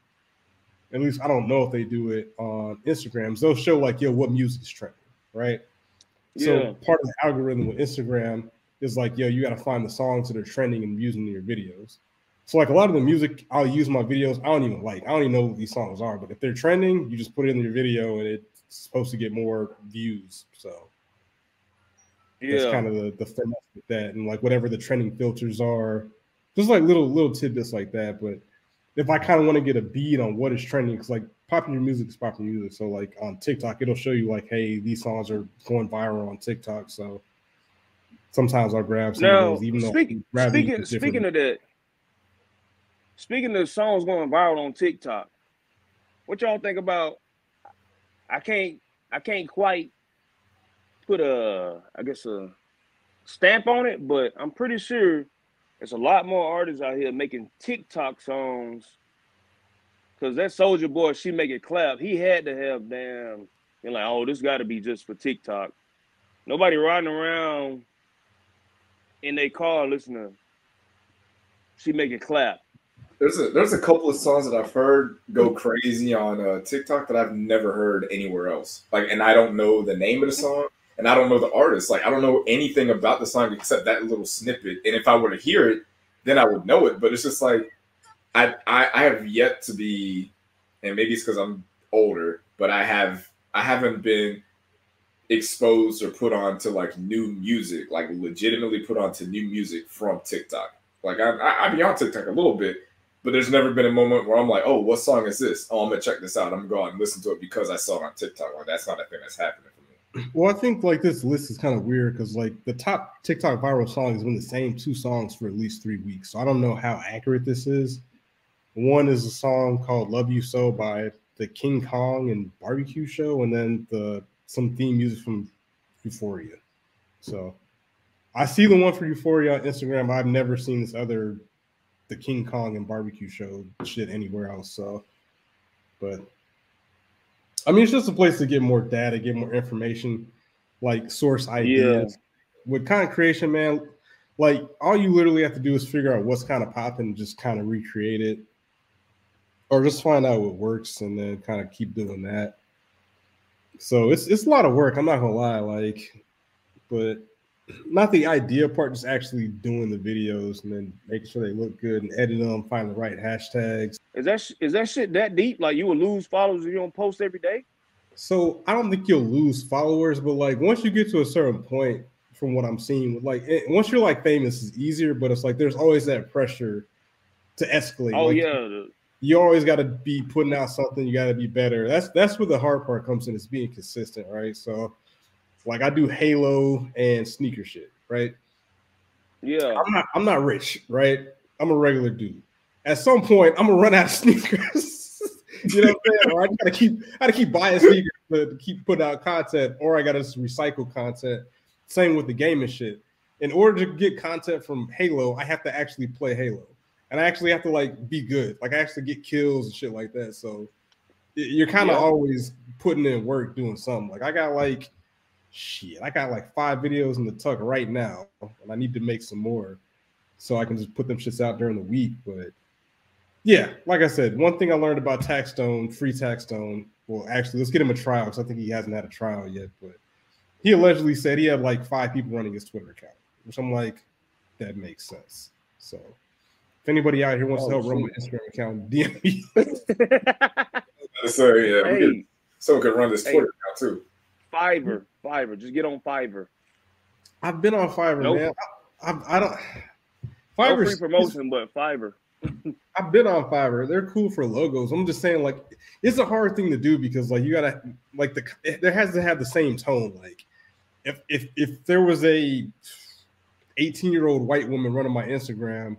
at least I don't know if they do it on Instagrams. They'll show like, yo, what music is trending, right? Yeah. So part of the algorithm with Instagram is like, yo, you got to find the songs that are trending and using in your videos. So like a lot of the music I'll use my videos, I don't even like. I don't even know what these songs are, but if they're trending, you just put it in your video and it's supposed to get more views. So yeah, that's kind of the the finesse with that, and like whatever the trending filters are, just like little little tidbits like that. But if I kind of want to get a beat on what is trending, because like popular music is popular music. So like on TikTok, it'll show you like, hey, these songs are going viral on TikTok. So sometimes I'll grab some now, of those, even speaking, though speaking, speaking of that, speaking of songs going viral on TikTok, what y'all think about? I can't, I can't quite put a, I guess a stamp on it, but I'm pretty sure there's a lot more artists out here making TikTok songs. Cause that Soulja Boy, she make it clap. He had to have damn. You're like, oh, this got to be just for TikTok. Nobody riding around in their car listening. She make it clap. There's a there's a couple of songs that I've heard go crazy on uh, TikTok that I've never heard anywhere else. Like, and I don't know the name of the song and I don't know the artist. Like I don't know anything about the song except that little snippet. And if I were to hear it, then I would know it. But it's just like I I, I have yet to be, and maybe it's because I'm older, but I have I haven't been exposed or put on to like new music, like legitimately put on to new music from TikTok. Like I I, I be on TikTok a little bit, but there's never been a moment where I'm like, oh, what song is this? Oh, I'm gonna check this out. I'm gonna go out and listen to it because I saw it on TikTok. Like that's not a thing that's happening. Well, I think like this list is kind of weird because like the top TikTok viral song has been the same two songs for at least three weeks. So I don't know how accurate this is. One is a song called "Love You So" by the King Khan and Barbecue Show, and then the some theme music from Euphoria. So I see the one for Euphoria on Instagram. I've never seen this other, the King Khan and Barbecue Show shit anywhere else. So But I mean, it's just a place to get more data, get more information, like source ideas. Yeah. With content creation, man, like all you literally have to do is figure out what's kind of popping, just kind of recreate it, or just find out what works and then kind of keep doing that. So it's it's a lot of work. I'm not gonna lie, like, but not the idea part, just actually doing the videos and then making sure they look good and edit them, find the right hashtags. Is that is that shit that deep? Like you will lose followers if you don't post every day? So I don't think you'll lose followers, but like once you get to a certain point, from what I'm seeing, like once you're like famous, is easier. But it's like there's always that pressure to escalate. Oh like, yeah. You always got to be putting out something. You got to be better. That's that's where the hard part comes in. Is being consistent, right? So like I do Halo and sneaker shit, right? Yeah. I'm not I'm not rich, right? I'm a regular dude. At some point, I'm gonna run out of sneakers. you know what I'm saying? Or I gotta keep I gotta keep buying sneakers to keep putting out content, or I gotta just recycle content. Same with the gaming shit. In order to get content from Halo, I have to actually play Halo. And I actually have to like be good. Like I actually get kills and shit like that. So you're kind of yeah. always putting in work doing something. Like I got like shit, I got like five videos in the tuck right now, and I need to make some more so I can just put them shits out during the week. But yeah, like I said, one thing I learned about Taxstone, free Taxstone. Well, actually, let's get him a trial because I think he hasn't had a trial yet. But he allegedly said he had like five people running his Twitter account, which I'm like, that makes sense. So if anybody out here wants oh, to help run my Instagram account, DM me. so yeah, hey. someone can run this Twitter hey. account too. Fiverr, Fiverr. Just get on Fiverr. I've been on Fiverr, nope. man. I, I, I don't. Fiverr no free promotion, but Fiverr. I've been on Fiverr. They're cool for logos. I'm just saying, like, it's a hard thing to do because, like, you gotta, like, the there has to have the same tone. Like, if if if there was a 18 year old white woman running my Instagram,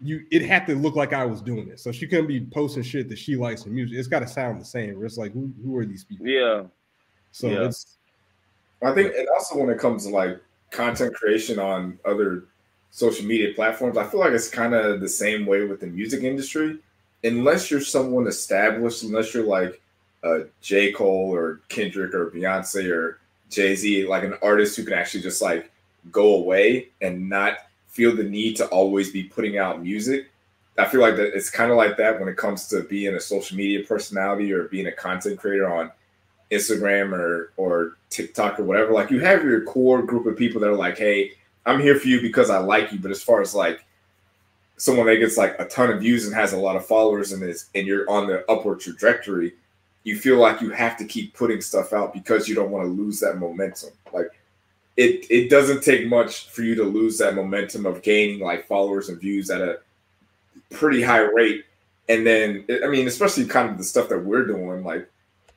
you it had to look like I was doing it. So she couldn't be posting shit that she likes in music. It's got to sound the same. It's like, who who are these people? Yeah. So yeah. it's. I think, and also when it comes to like content creation on other social media platforms, I feel like it's kind of the same way with the music industry. Unless you're someone established, unless you're like a J. Cole or Kendrick or Beyonce or Jay Z, like an artist who can actually just like go away and not feel the need to always be putting out music. I feel like that it's kind of like that when it comes to being a social media personality or being a content creator on Instagram or or TikTok or whatever, like you have your core group of people that are like, hey, I'm here for you because I like you. But as far as like someone that gets like a ton of views and has a lot of followers and is and you're on the upward trajectory, you feel like you have to keep putting stuff out because you don't want to lose that momentum. Like it it doesn't take much for you to lose that momentum of gaining like followers and views at a pretty high rate. And then I mean, especially kind of the stuff that we're doing, like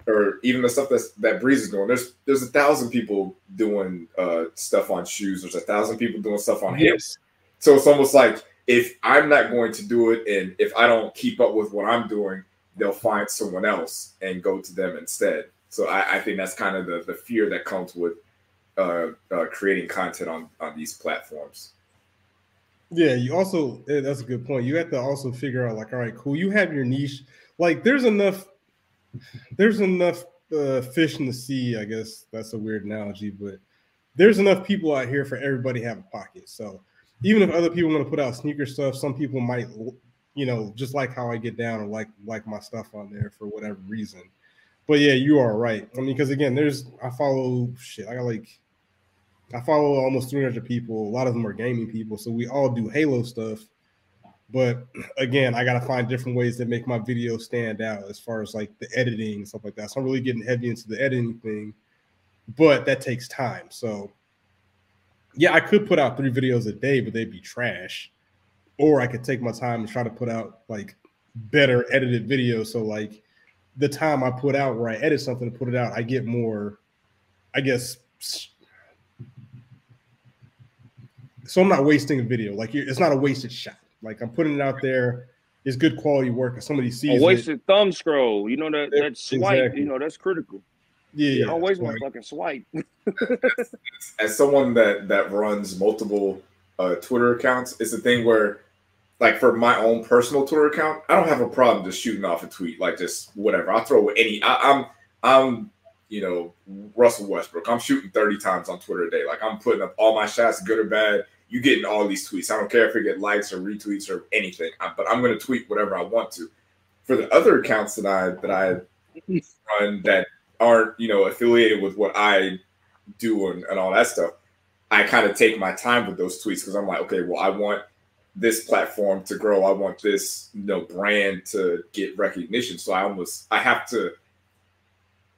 or even the stuff that's that Breeze is doing. There's there's a thousand people doing uh, stuff on shoes. There's a thousand people doing stuff on hips. So it's almost like if I'm not going to do it, and if I don't keep up with what I'm doing, they'll find someone else and go to them instead. So I, I think that's kind of the the fear that comes with uh, uh, creating content on on these platforms. Yeah, you also that's a good point. You have to also figure out like, all right, cool. You have your niche. Like, there's enough there's enough uh, fish in the sea. I guess that's a weird analogy, but there's enough people out here for everybody to have a pocket. So even if other people want to put out sneaker stuff, some people might, you know, just like how I get down or like like my stuff on there for whatever reason. But yeah, you are right. I mean, because again, there's I follow shit. I got like I follow almost 300 people. A lot of them are gaming people, so we all do Halo stuff. But again, I got to find different ways that make my video stand out as far as like the editing and stuff like that. So I'm really getting heavy into the editing thing, but that takes time. So yeah, I could put out three videos a day, but they'd be trash. Or I could take my time and try to put out like better edited videos. So like the time I put out where I edit something to put it out, I get more, I guess. So I'm not wasting a video. Like it's not a wasted shot. Like I'm putting it out there. It's good quality work. If somebody sees a wasted it, thumb scroll, you know that that swipe, exactly. you know that's critical. Yeah, you don't waste my fucking swipe. As someone that that runs multiple uh, Twitter accounts, it's a thing where like for my own personal Twitter account, I don't have a problem just shooting off a tweet, like just whatever. I'll throw any. I, I'm I'm you know Russell Westbrook. I'm shooting 30 times on Twitter a day. Like I'm putting up all my shots, good or bad. You getting all these tweets. I don't care if you get likes or retweets or anything, I, but I'm going to tweet whatever I want to. For the other accounts that I that I run that aren't you know affiliated with what I do and, and all that stuff, I kind of take my time with those tweets because I'm like, okay, well, I want this platform to grow. I want this you know brand to get recognition. So I almost I have to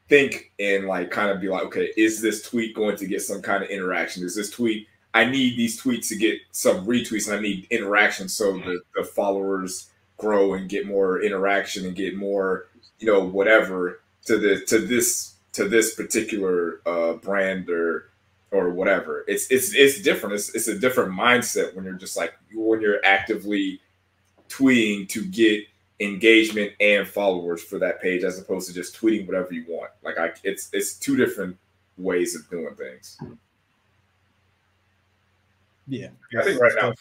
think and like kind of be like, okay, is this tweet going to get some kind of interaction? Is this tweet? I need these tweets to get some retweets, and I need interaction so the, the followers grow and get more interaction and get more, you know, whatever to the to this to this particular uh, brand or or whatever. It's it's it's different. It's it's a different mindset when you're just like when you're actively tweeting to get engagement and followers for that page as opposed to just tweeting whatever you want. Like I it's it's two different ways of doing things. Yeah, I think right now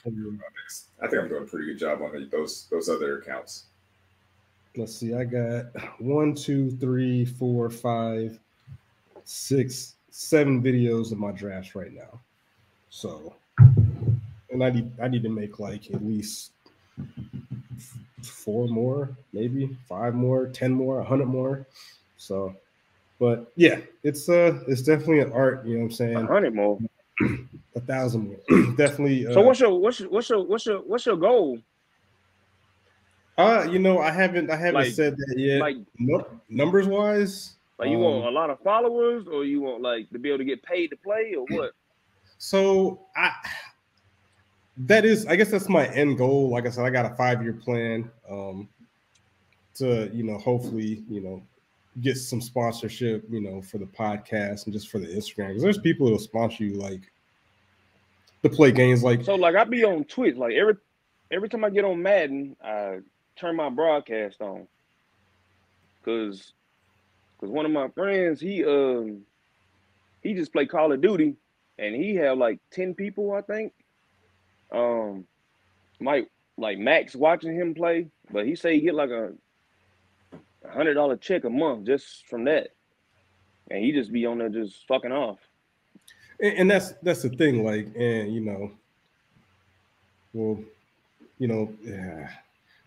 I think I'm doing a pretty good job on those those other accounts. Let's see, I got one, two, three, four, five, six, seven videos of my drafts right now. So, and I need I need to make like at least four more, maybe five more, ten more, a hundred more. So, but yeah, it's uh, it's definitely an art. You know what I'm saying? A hundred more, a thousand more, definitely. Uh, so what's your what's your what's your what's your what's your goal? Uh, you know, I haven't I haven't like, said that yet. Like no, numbers wise. Like you um, want a lot of followers, or you want like to be able to get paid to play, or what? So I that is, I guess that's my end goal. Like I said, I got a five year plan um, to, you know, hopefully, you know, get some sponsorship, you know, for the podcast and just for the Instagram. Because there's people that'll sponsor you like to play games like. So, like, I be on Twitch. Like every every time I get on Madden, I turn my broadcast on because because one of my friends he um he just play Call of Duty and he have like ten people I think um, might like Max watching him play, but he say he get like a hundred dollar check a month just from that, and he just be on there just fucking off. And, and that's that's the thing, like, and you know, well, you know, yeah,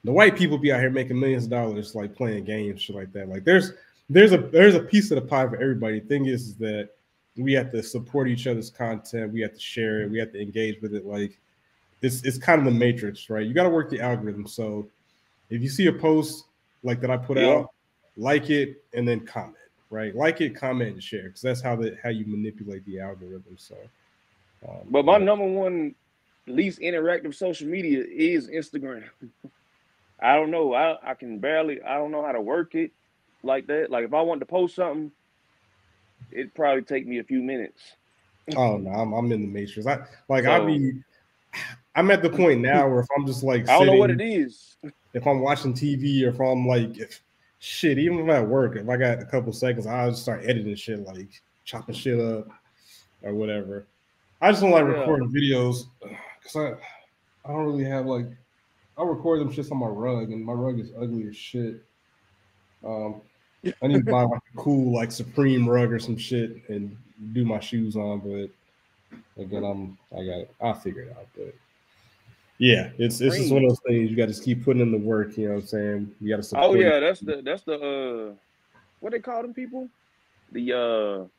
the white people be out here making millions of dollars, like playing games, shit like that. Like, there's there's a there's a piece of the pie for everybody. The thing is, is that we have to support each other's content. We have to share it. We have to engage with it. Like it's it's kind of the matrix, right? You got to work the algorithm. So if you see a post like that I put yeah. out, like it and then comment, right? Like it, comment, and share because that's how the how you manipulate the algorithm. So, um, but my number one least interactive social media is Instagram. I don't know. I I can barely. I don't know how to work it like that. Like if I want to post something, it'd probably take me a few minutes. oh no, I'm, I'm in the matrix. I like so, I be I'm at the point now where if I'm just like, I don't know what it is. If I'm watching TV or if I'm like, if, shit, even if I'm at work, if I got a couple seconds, I'll just start editing shit, like chopping shit up or whatever. I just don't like yeah. recording videos because I, I don't really have like, I record them shits on my rug and my rug is ugly as shit. Um, I need to buy like a cool like Supreme rug or some shit and do my shoes on, but again, I'm I got it. I'll figure it out, but yeah, it's it's just one of those things you got to keep putting in the work. You know what I'm saying? You got to. Oh yeah, that's the that's the uh, what they call them people, the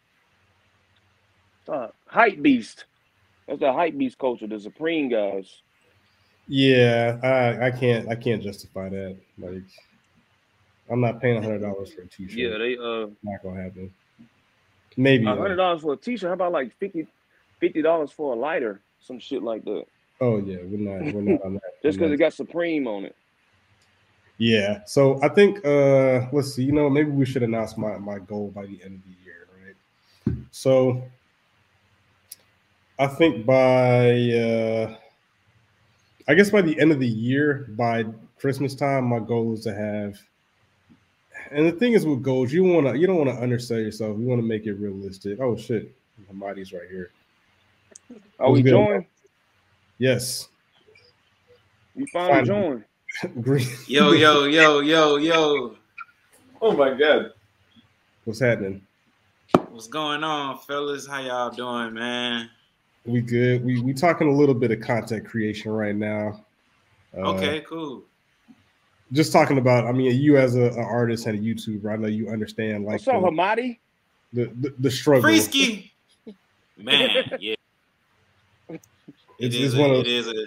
uh, uh hype beast. That's the hype beast culture, the supreme guys. Yeah, I I can't I can't justify that. Like, I'm not paying hundred dollars for a t-shirt. Yeah, they uh not gonna happen. Maybe hundred dollars for a t-shirt. How about like 50 dollars for a lighter? Some shit like that. Oh yeah, we're not we're not on that. Just because it got Supreme on it. Yeah. So I think uh let's see, you know, maybe we should announce my, my goal by the end of the year, right? So I think by uh I guess by the end of the year, by Christmas time, my goal is to have and the thing is with goals, you want to you don't want to undersell yourself. You want to make it realistic. Oh shit, my body's right here. Are we joined? Yes. You finally joined. Green. Yo, yo, yo, yo, yo. Oh my god. What's happening? What's going on, fellas? How y'all doing, man? We good. We we talking a little bit of content creation right now. Uh, okay, cool. Just talking about. I mean, you as a, artist and a YouTuber, I know you understand. Like, what's up, the, Hamadi? The, the the struggle. Frisky. man, yeah. It is, a, it is a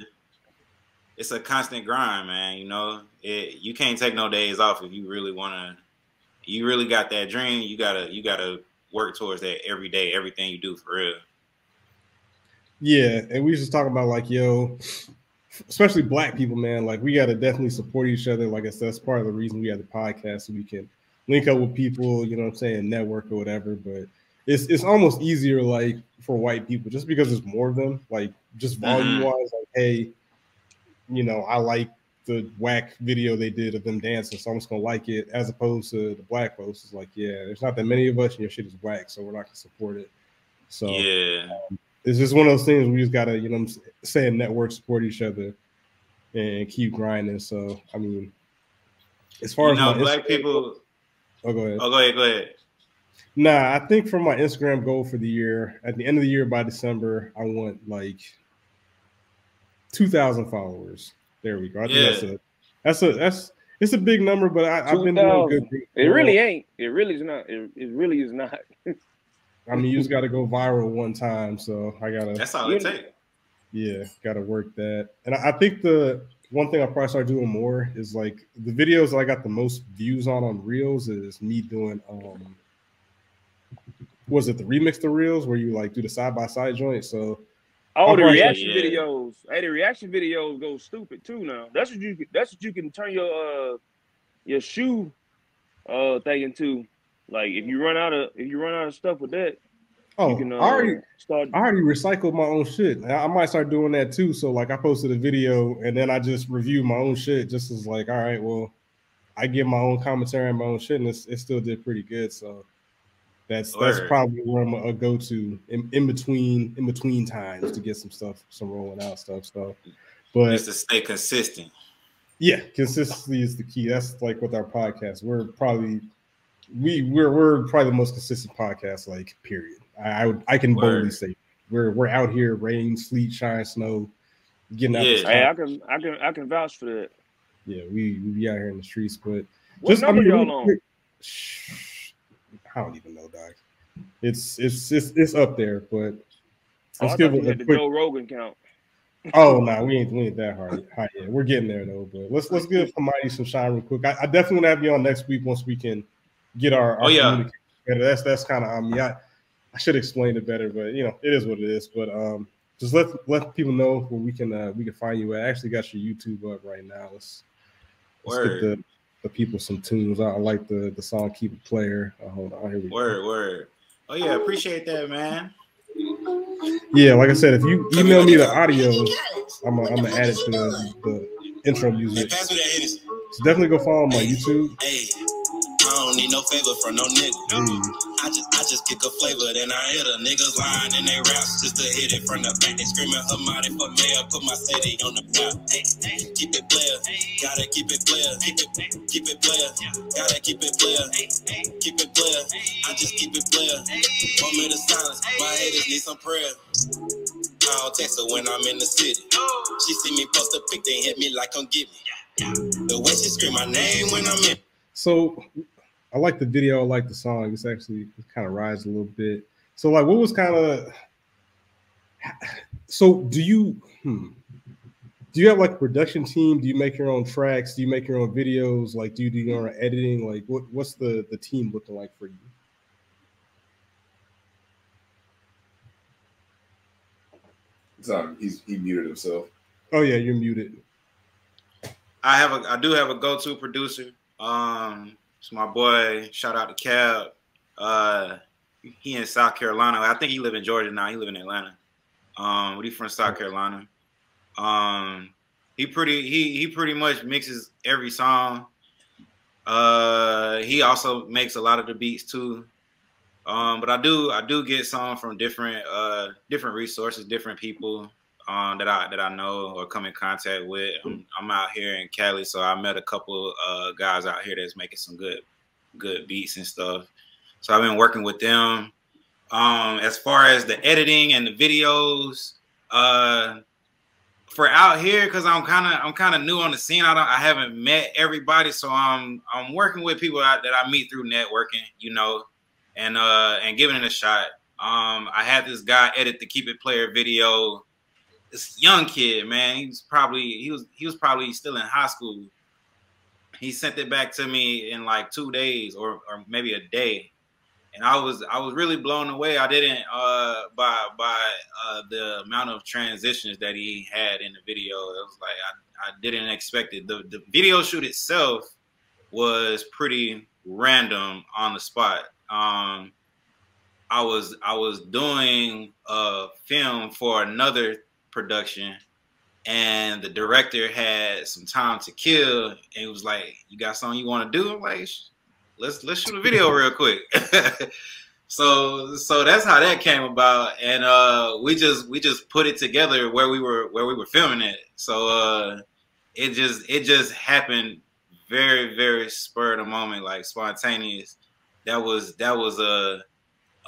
it's a constant grind, man. You know, it you can't take no days off if you really want to. You really got that dream. You gotta you gotta work towards that every day. Everything you do for real. Yeah, and we just talking about like yo, especially black people, man. Like we gotta definitely support each other. Like I said, that's part of the reason we have the podcast so we can link up with people. You know what I'm saying, network or whatever. But it's it's almost easier like for white people just because there's more of them. Like just volume wise, mm-hmm. like hey, you know, I like the whack video they did of them dancing, so I'm just gonna like it, as opposed to the black folks. It's like, yeah, there's not that many of us, and your shit is whack, so we're not gonna support it. So yeah, um, it's just one of those things we just gotta, you know, I'm saying network support each other and keep grinding. So I mean, as far you as know, black people. Oh, go ahead. Oh, go ahead. Go ahead. Nah, I think for my Instagram goal for the year, at the end of the year by December, I want like two thousand followers. There we go. I think yeah. that's a that's a that's it's a big number, but I, have been doing good. It really ain't. It really is not. It, it really is not. I mean, you just got to go viral one time, so I gotta. That's all it takes. Yeah, got to work that, and I, I think the one thing I'll probably start doing more is like the videos that I got the most views on on Reels is me doing um was it the remix the Reels where you like do the side by side joint? So Oh, the reaction yeah. videos. Hey, the reaction videos go stupid too now. That's what you that's what you can turn your uh your shoe uh thing into. Like if you run out of if you run out of stuff with that, Oh, can, uh, I already start. I already recycled my own shit. I, I, might start doing that too. So like, I posted a video and then I just review my own shit. Just as like, all right, well, I give my own commentary on my own shit, and it still did pretty good. So that's Word. that's probably where I'm a go to in, in, between in between times to get some stuff, some rolling out stuff. So, but just to stay consistent. Yeah, consistency is the key. That's like with our podcast. We're probably we we're we're probably the most consistent podcast. Like period. I I, would, I can Word. boldly say we're we're out here, rain, sleet, shine, snow, getting out. Yeah, hey, I can I can I can vouch for that. Yeah, we we be out here in the streets, but what just, number I mean, y'all on? I don't even know, Doc. It's it's it's it's up there, but oh, let's give it a quick... Joe Rogan count. oh no, nah, we ain't we ain't that hard high yet. We're getting there though. But let's let's give somebody some shine real quick. I, I definitely want to have you on next week once we can get our, our oh yeah better. That's that's kind of um yeah. I, I should explain it better, but you know it is what it is. But um, just let let people know where we can uh, we can find you. I actually got your YouTube up right now. Let's, let's get the the people some tunes. I, like the the song "Keep It Player." Uh, hold on, here we word, go. Word, Oh yeah, appreciate that, man. Yeah, like I said, if you email me the audio, I'm gonna, I'm gonna add it to the, the intro music. So definitely go follow my YouTube don't need no favor from no nigga. Mm. I just I just kick a flavor, then I hit a niggas line and they raps just to hit it from the back. They screaming Hamadi for mayor, put my city on the map. Keep it player, gotta keep it player, keep it keep it player, gotta keep it player, keep it player. I just keep it player. Moment of silence, my haters need some prayer. I don't text her when I'm in the city. She see me post a pic, they hit me like come get me. The way she scream my name when I'm in. So I like the video. I like the song. It's actually it kind of rides a little bit. So like, what was kind of so? Do you hmm, do you have like a production team? Do you make your own tracks? Do you make your own videos? Like, do you do your own editing? Like, what what's the the team looking like for you? Um, he's he muted himself. Oh yeah, you're muted. I have a I do have a go-to producer. Um it's my boy. Shout out to Cab. Uh, he in South Carolina. I think he live in Georgia now. He live in Atlanta. Um, but he from South Carolina. Um, he pretty he he pretty much mixes every song. Uh, he also makes a lot of the beats too. Um, but I do I do get some from different uh different resources, different people. Um, that I that I know or come in contact with. I'm, I'm out here in Cali, so I met a couple uh, guys out here that's making some good good beats and stuff. So I've been working with them. Um, as far as the editing and the videos, uh, for out here, because I'm kind of I'm kind of new on the scene. I don't I haven't met everybody, so I'm I'm working with people that I meet through networking, you know, and uh and giving it a shot. Um, I had this guy edit the Keep It Player video. This young kid, man, he was probably he was he was probably still in high school. He sent it back to me in like two days or or maybe a day and I was I was really blown away. I didn't uh by by uh the amount of transitions that he had in the video. It was like I, I didn't expect it. The the video shoot itself was pretty random on the spot. Um I was I was doing a film for another production and the director had some time to kill and it was like, You got something you want to do? I'm like let's let's shoot a video real quick. so so that's how that came about, and uh, we just we just put it together where we were where we were filming it. So uh, it just it just happened very very spur of the moment, like spontaneous. That was that was a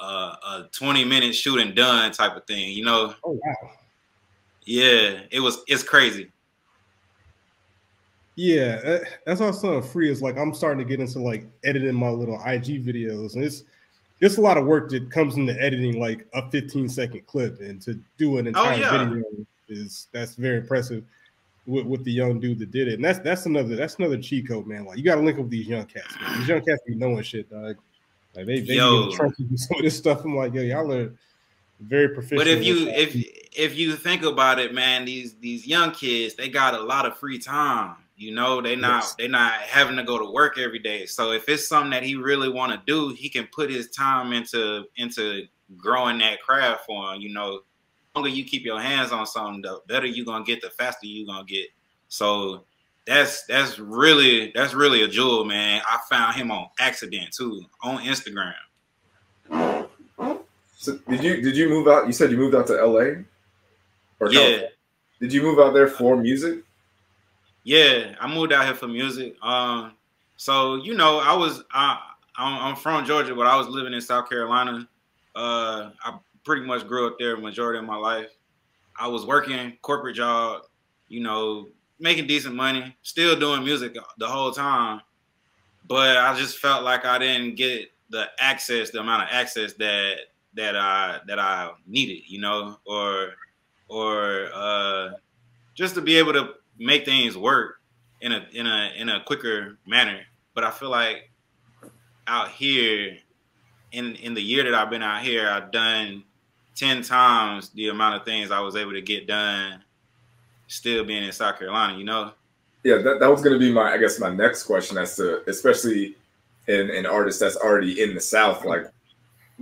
a, a twenty minute shoot and done type of thing, you know. Oh wow. Yeah, it was. It's crazy. Yeah, that's also free. Is like I'm starting to get into like editing my little IG videos, and it's it's a lot of work that comes into editing like a 15 second clip, and to do an oh, entire oh, yeah. video is that's very impressive with, with the young dude that did it. And that's that's another that's another cheat code, man. Like you got to link up with these young cats. Man. These young cats be knowing shit, dog. Like they they yo. some of this stuff. I'm like, yo, y'all are very proficient. But if you if if you think about it, man, these these young kids they got a lot of free time. You know, they not yes. they not having to go to work every day. So if it's something that he really want to do, he can put his time into into growing that craft for him. You know, the longer you keep your hands on something, the better you gonna get, the faster you gonna get. So that's that's really that's really a jewel, man. I found him on accident too on Instagram. So did you did you move out? You said you moved out to LA? Or yeah. California? Did you move out there for music? Yeah, I moved out here for music. Um, so you know, I was I, I'm, from Georgia, but I was living in South Carolina. Uh, I pretty much grew up there majority of my life. I was working corporate job, you know, making decent money, still doing music the whole time. But I just felt like I didn't get the access, the amount of access that that I that I needed, you know, or or uh, just to be able to make things work in a in a in a quicker manner. But I feel like out here in in the year that I've been out here, I've done ten times the amount of things I was able to get done still being in South Carolina, you know? Yeah, that, that was gonna be my I guess my next question as to especially in an artist that's already in the South, like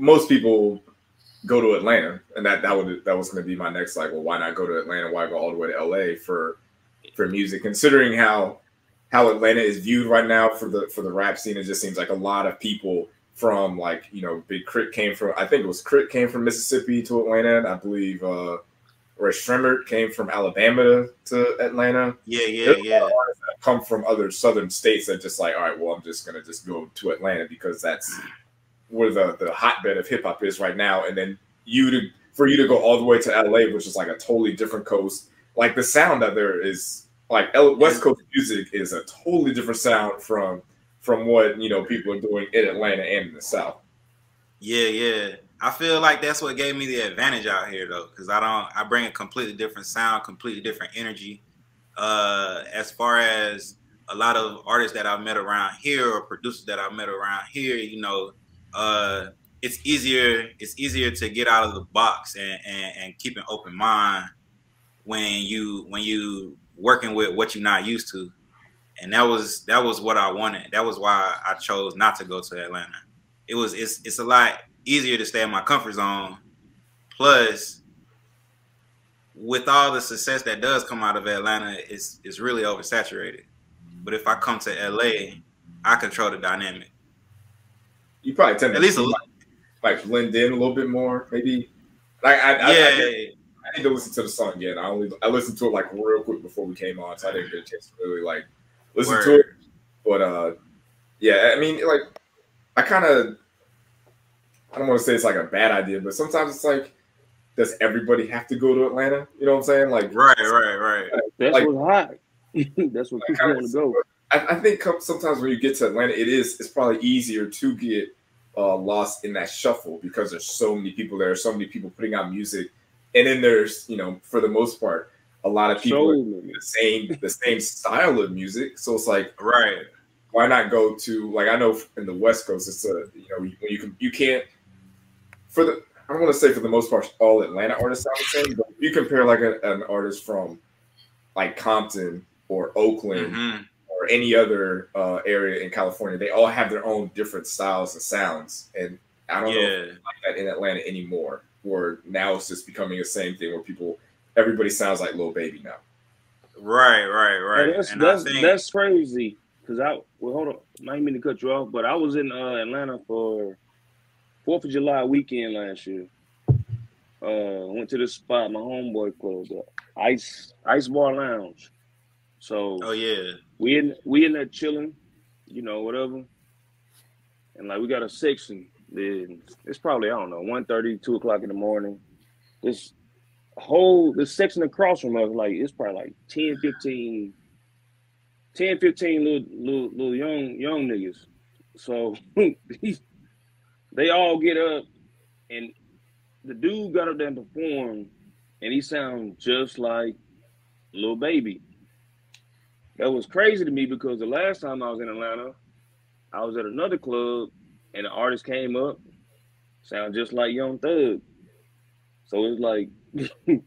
most people go to Atlanta, and that that would that was going to be my next like, well, why not go to Atlanta? Why go all the way to LA for for music, considering how how Atlanta is viewed right now for the for the rap scene. It just seems like a lot of people from like you know Big K.R.I.T. came from I think it was K.R.I.T. came from Mississippi to Atlanta. I believe uh Rae Sremmurd came from Alabama to, to Atlanta. Yeah, yeah, There's yeah. come from other southern states that just like, all right, well, I'm just gonna just go to Atlanta because that's where the, the hotbed of hip hop is right now. And then you to for you to go all the way to LA, which is like a totally different coast. Like the sound that there is like West Coast music is a totally different sound from from what you know people are doing in Atlanta and in the South. Yeah, yeah. I feel like that's what gave me the advantage out here though, because I don't I bring a completely different sound, completely different energy. Uh as far as a lot of artists that I've met around here or producers that I've met around here, you know, uh it's easier it's easier to get out of the box and, and, and keep an open mind when you when you working with what you're not used to. And that was that was what I wanted. That was why I chose not to go to Atlanta. It was it's it's a lot easier to stay in my comfort zone. Plus, with all the success that does come out of Atlanta, it's it's really oversaturated. But if I come to LA, I control the dynamic. You probably tend to at least a like, like blend in a little bit more, maybe. Like I, yeah, I, I need to listen to the song again. I only I listened to it like real quick before we came on, so I didn't get a chance to really like listen Word. to it. But uh, yeah, I mean, like, I kind of I don't want to say it's like a bad idea, but sometimes it's like, does everybody have to go to Atlanta? You know what I'm saying? Like, Right, right, right. That's Like- what's hot. That's what Like, people want to go. I, I think sometimes when you get to Atlanta, it is it's probably easier to get uh, lost in that shuffle because there's so many people there, so many people putting out music, and then there's you know for the most part a lot of people So are the same the same style of music. So it's like Right. why not go to like I know in the West Coast it's a you know when you can you can't for the I don't want to say for the most part all Atlanta artists sound the same, but if you compare like a, an artist from like Compton or Oakland Mhm. Or any other uh, area in California, they all have their own different styles and sounds. And I don't know if Yeah. it's like that in Atlanta anymore, where now it's just becoming the same thing where people, everybody sounds like Lil Baby now. Right, right, right. Hey, that's and that's, think that's crazy. Cause I well hold on, I didn't mean to cut you off, but I was in uh, Atlanta for Fourth of July weekend last year. Uh, went to this spot my homeboy closed up, Ice Ice Bar Lounge. So oh yeah. We in we in there chilling, you know, whatever. And like we got a section. Then it's probably I don't know 1.30, 2 o'clock in the morning. This whole this section across from us, like it's probably like 10, 15, 10, 15 little little, little young young niggas. So they all get up and the dude got up there and performed and he sounds just like Lil Baby. That was crazy to me because the last time I was in Atlanta, I was at another club and the artist came up, sound just like Young Thug. So it's like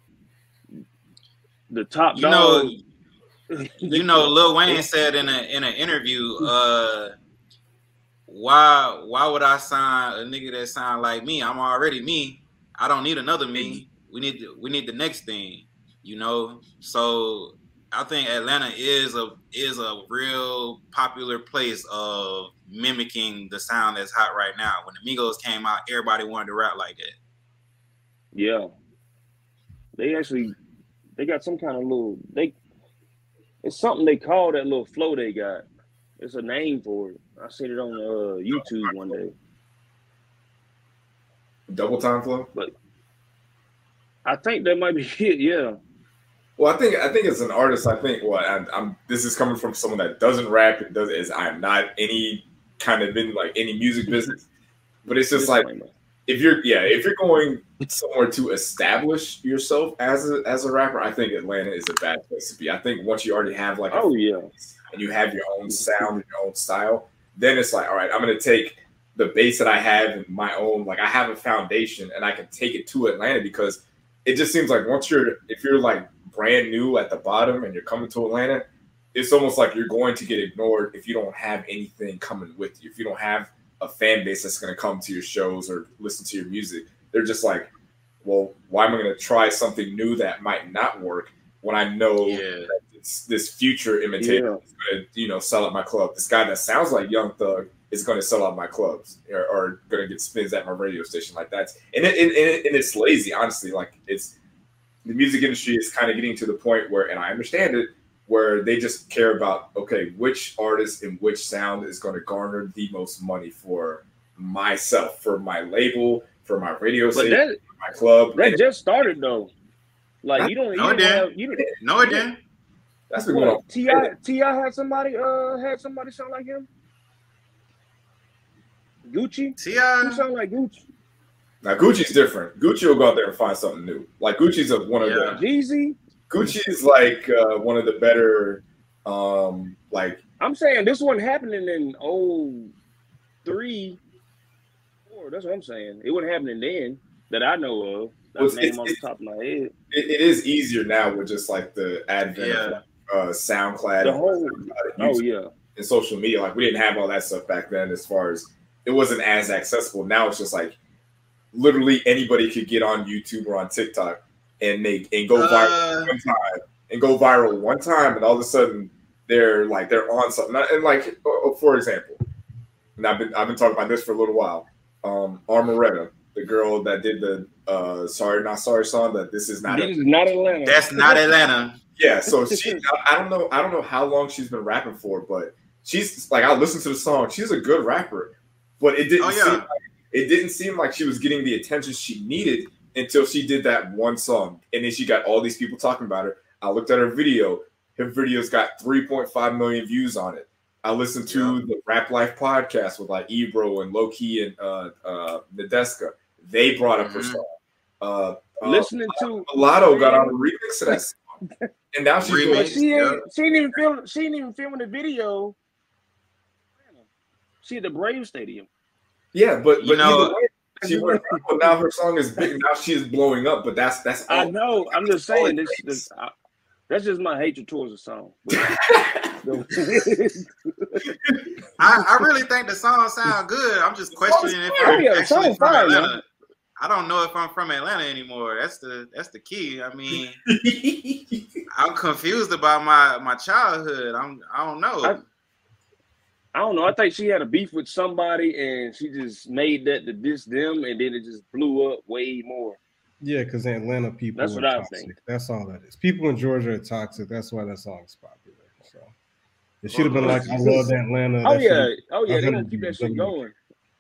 the top You dog. know, you know, Lil Wayne said in a in an interview, uh, why why would I sign a nigga that sound like me? I'm already me. I don't need another me. We need the, we need the next thing, you know. So I think Atlanta is a is a real popular place of mimicking the sound that's hot right now. When the Migos came out, everybody wanted to rap like that. Yeah. They actually they got some kind of little they it's something they call that little flow they got. It's a name for it. I seen it on uh, YouTube one day. Double time flow. But I think that might be it, yeah. Well, I think I think as an artist, I think what I'm, I'm this is coming from someone that doesn't rap and does is I'm not any kind of in like any music mm-hmm. business, but it's just like if you're yeah if you're going somewhere to establish yourself as a as a rapper, I think Atlanta is a bad place to be. I think once you already have like a Oh yeah. and you have your own sound and your own style, then it's like, all right, I'm gonna take the base that I have and my own, like I have a foundation and I can take it to Atlanta because it just seems like once you're if you're like brand new at the bottom and you're coming to Atlanta, it's almost like you're going to get ignored if you don't have anything coming with you. If you don't have a fan base that's gonna come to your shows or listen to your music, they're just like, well, why am I gonna try something new that might not work when I know Yeah. it's this future imitator Yeah. gonna, you know, sell out my club. This guy that sounds like Young Thug is going to sell out my clubs or, or going to get spins at my radio station. Like that's and it, and, it, and it's lazy, honestly. Like it's the music industry is kind of getting to the point where, and I understand it, where they just care about okay, which artist and which sound is going to garner the most money for myself, for my label, for my radio station, that my club. that And just started though. Like you don't you No, it don't didn't. have you don't No, it didn't. that's been going on. T.I. T.I. had somebody uh had somebody sound like him? Gucci? T.I. sound like Gucci? Now Gucci's different. Gucci will go out there and find something new. Like Gucci's a, one of Yeah. the Jeezy? Gucci's like uh, one of the better, um, like I'm saying this wasn't happening in oh three, four. That's what I'm saying. It wasn't happening then that I know of. Well, it's- name on the it's- top of my head. it, it is easier now with just like the advent Yeah. of uh, SoundCloud The whole oh yeah. and social media. Like we didn't have all that stuff back then. As far as it wasn't as accessible. Now it's just like literally anybody could get on YouTube or on TikTok and make and go viral uh, one time and go viral one time, and all of a sudden they're like they're on something. And like for example, and I've been I've been talking about this for a little while. Um, Omeretta, the girl that did the uh sorry not sorry song that this is not This a, is not Atlanta. That's not Atlanta. yeah so she I, I don't know i don't know how long she's been rapping for but she's like i listened to the song she's a good rapper but it didn't Oh, yeah. seem like, it didn't seem like she was getting the attention she needed until she did that one song and then she got all these people talking about her i looked at her video her video's got 3.5 million views on it i listened to the rap life podcast with like ebro and low-key and uh uh nadeska they brought up her Mhm. song uh, uh Listening to Mulatto got on a remix of that song. And now she's Remix. doing she Yeah. ain't she ain't even film she ain't even filming the video. She at the Brave Stadium. Yeah, but, You but know- way, she went well, now her song is big. Now she is blowing up, but that's that's I all. know. I'm just saying this. this I, that's just my hatred towards the song. I, I really think the song sound good. I'm just questioning if I'm yeah, actually song's from fire, man. Atlanta. I don't know if I'm from Atlanta anymore. That's the that's the key. I mean, I'm confused about my my childhood. I'm I don't know. I- I don't know. I think she had a beef with somebody, and she just made that to diss them, and then it just blew up way more. Yeah, because Atlanta people That's are what I think. That's all that is. People in Georgia are toxic. That's why that song is popular. So it should have been like I love Atlanta. Oh That yeah, should've- oh yeah, they gonna keep that shit going.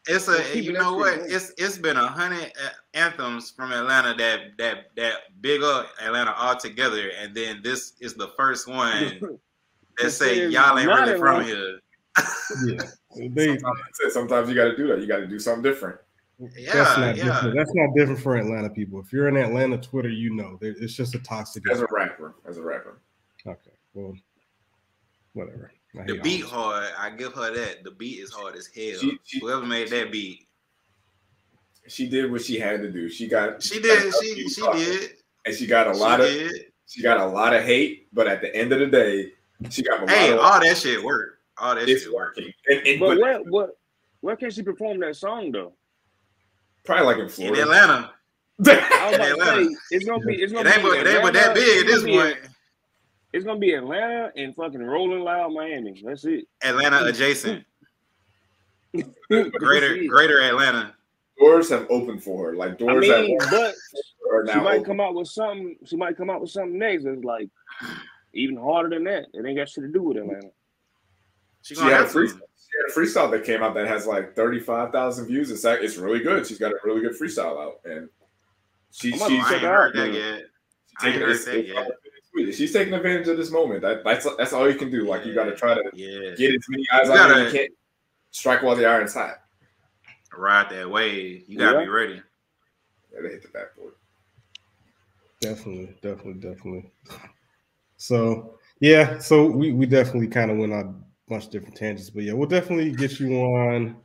It's a you know what? It's it's been a hundred anthems from Atlanta that that that big up Atlanta all together, and then this is the first one that It say y'all ain't really from here. Yeah, they. Sometimes. Sometimes you got to do that. You got to do something different. that's Yeah, not yeah. different. That's not different for Atlanta people. If you're in Atlanta Twitter, you know it's just a toxic. As a rapper, as a rapper. Okay, well, whatever. I The beat all hard. I give her that. The beat is hard as hell. She- she- Whoever made that beat, She did what she had to do. She got she did. She she did. and she got a She lot of did. she got a lot of hate. But at the end of the day, she got a lot Hey, of all that shit worked. All that it's shit working. And, and, But but where, what, where can she perform that song though? probably like in In Florida. Atlanta, In Atlanta. say it's gonna be it's it gonna ain't be but it ain't but that Atlanta, big at this gonna point. It's gonna be Atlanta and fucking Rolling Loud Miami. That's it. Atlanta adjacent, greater greater Atlanta. doors have opened for her. Like I doors mean, that but are she might open. come out with something. She might come out with something next that's like even harder than that. It ain't got shit to do with Atlanta. She She had a freestyle. She had a freestyle that came out that has like thirty five thousand views. It's like, it's really good. She's got a really good freestyle out, and she, I'm she's I check heard out, that yet. Taking, heard it's- that it's yet. on the tweet. She's taking advantage of this moment. That, that's that's all you can do. Like you got to try to Yeah, get as many eyes You on you. gotta- You can't strike while the iron's hot. ride that wave. You gotta Yeah. be ready. Yeah, they hit the backboard. Definitely, definitely, definitely. So yeah, so we we definitely kind of went on a bunch of different tangents, but yeah, we'll definitely get you on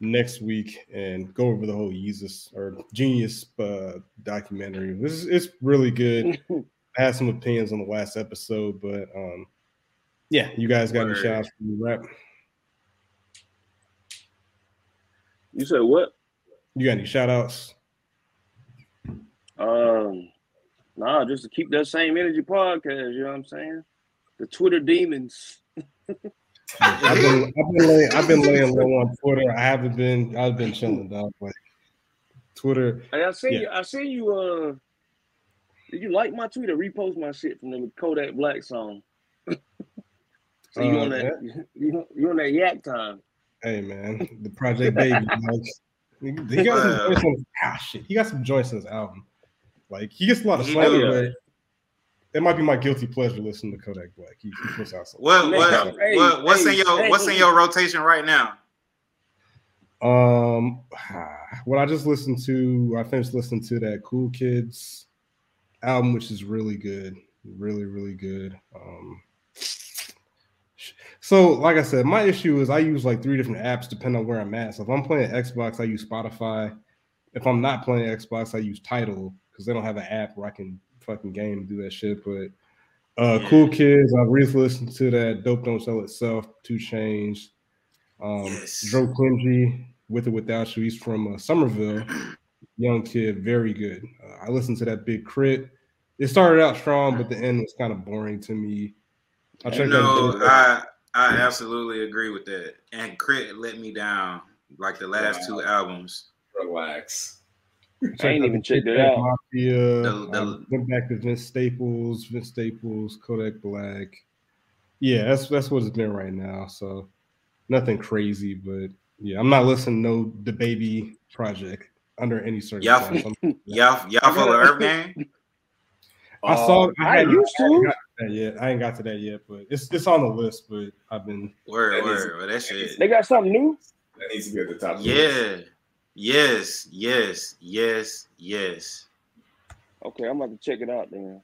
next week and go over the whole Jesus or Genius uh, documentary. This is it's really good. I had some opinions on the last episode, but um, yeah, you guys got any Word. shout outs from the rap? You said what? You got any shout outs? Um, nah, just to keep that same energy podcast. You know what I'm saying? The Twitter demons. I've been I've been laying I've been laying low on Twitter. I haven't been I've been chilling dog. Like Twitter, Hey, I see Yeah. you. I see you. Uh, did you like my tweet or repost my shit from the Kodak Black song? so you Uh, on that? You, you on that yak time? hey man, the Project Baby. he he got some joints on his, ah, shit. He got some joints on his album. Like he gets a lot of He slander, do. it might be my guilty pleasure listening to Kodak Black. He, he puts out some. What what, hey, what what's in your hey, what's in your rotation right now? Um, what I just listened to, I finished listening to that Cool Kids album, which is really good, really, really good. Um, so like I said, my issue is I use like three different apps depending on where I'm at. So if I'm playing Xbox, I use Spotify. If I'm not playing Xbox, I use Tidal because they don't have an app where I can fucking game to do that shit. But uh, Yeah. Cool Kids, I recently listened to that Dope Don't Sell Itself, 2 Chainz. Um, Yes. Joe Quincy, with or without you, he's from uh, Somerville. Young kid, very good. Uh, I listened to that Big Crit. It started out strong, but the end was kind of boring to me. I You checked know, out. I I absolutely agree with that. And K.R.I.T. let me down like the last Wow. two albums. Relax. I ain't even checked it out. Mafia. The- um, the- I went back to Vince Staples, Vince Staples, Kodak Black. Yeah, that's that's what it's been right now. So nothing crazy, but yeah, I'm not listening to no the baby project under any circumstance. I'm- Y'all, y'all fuck with EarthGang? I saw. Oh, I, I hadn't- used to. got to that yet. I ain't got to that yet, but it's it's on the list. But I've been Word, That is- word, well, that shit. They got something new. That needs to be at the top. of Yeah. list. Yes, yes, yes, yes. Okay, I'm about to check it out then.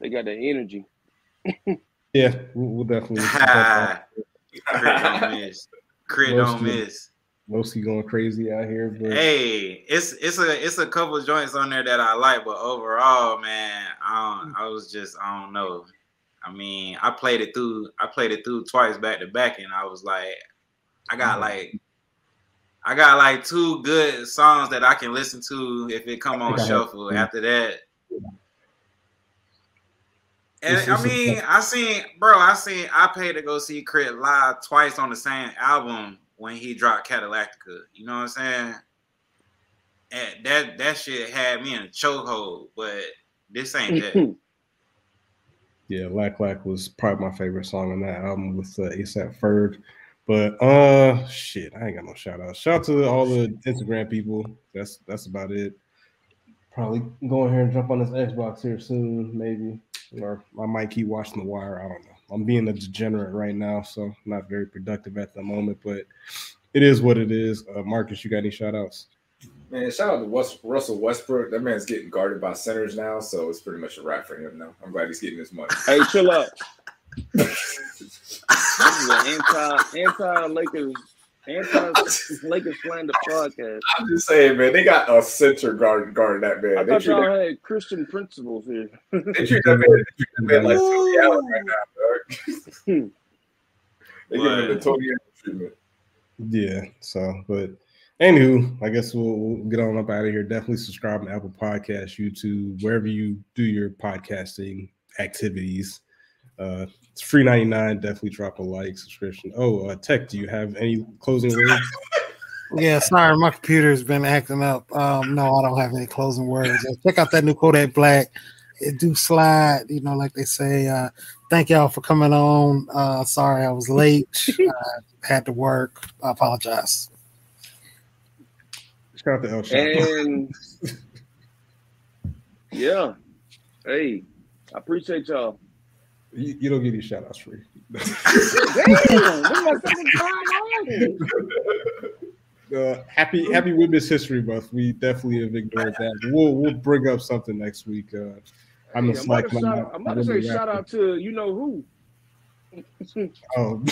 They got the energy. yeah, we'll, we'll definitely. K.R.I.T don't miss. K.R.I.T don't miss. Mostly going crazy out here, but Hey, it's it's a it's a couple joints on there that I like, but overall, man, I don't, I was just I don't know. I mean, I played it through. I played it through twice back to back, and I was like, I got like, I got like two good songs that I can listen to if it come on shuffle. After that, and I mean, I seen, bro, I seen, I paid to go see K.R.I.T live twice on the same album when he dropped Cadillactica. You know what I'm saying? And that that shit had me in a chokehold, but this ain't that. yeah, Lac Lac was probably my favorite song on that album with uh, ASAP Ferg. But uh, shit, I ain't got no shout out. Shout out to all the Instagram people. That's that's about it. Probably go in here and jump on this Xbox here soon, maybe. Or I might keep watching The Wire. I don't know. I'm being a degenerate right now, so not very productive at the moment. But it is what it is. Uh, Marcus, you got any shout outs? Man, shout out to West, Russell Westbrook. That man's getting guarded by centers now, so it's pretty much a wrap for him now. I'm glad he's getting his money. hey, chill out. This is an anti anti Lakers anti Lakers slander podcast. I'm just saying, man, they got a center guard guarding that man. I They thought treat, y'all that, had Christian principles here. they treat that man, they treat that man like Tony Allen right now, dog. they give him the Tony Allen treatment. Yeah. So, but anywho, I guess we'll, we'll get on up out of here. Definitely subscribe to Apple Podcasts, YouTube, wherever you do your podcasting activities. Uh, it's free 99. Definitely drop a like, subscription. Oh, uh, Tech, do you have any closing words? Yeah, sorry, my computer's been acting up. Um, no, I don't have any closing words. Uh, Check out that new Kodak Black. It do slide, you know, like they say. Uh, thank y'all for coming on. Uh, sorry I was late. I had to work. I apologize. Shout out to El Shop. And yeah, hey, I appreciate y'all. You, you don't get these shout outs free. Damn, this is my second on. Uh, happy Happy Women's History Month. We definitely have ignored that. We'll we'll bring up something next week. Uh, I'm Hey, a I'm slack about to, shout, I'm about to say shout out to you know who. Oh,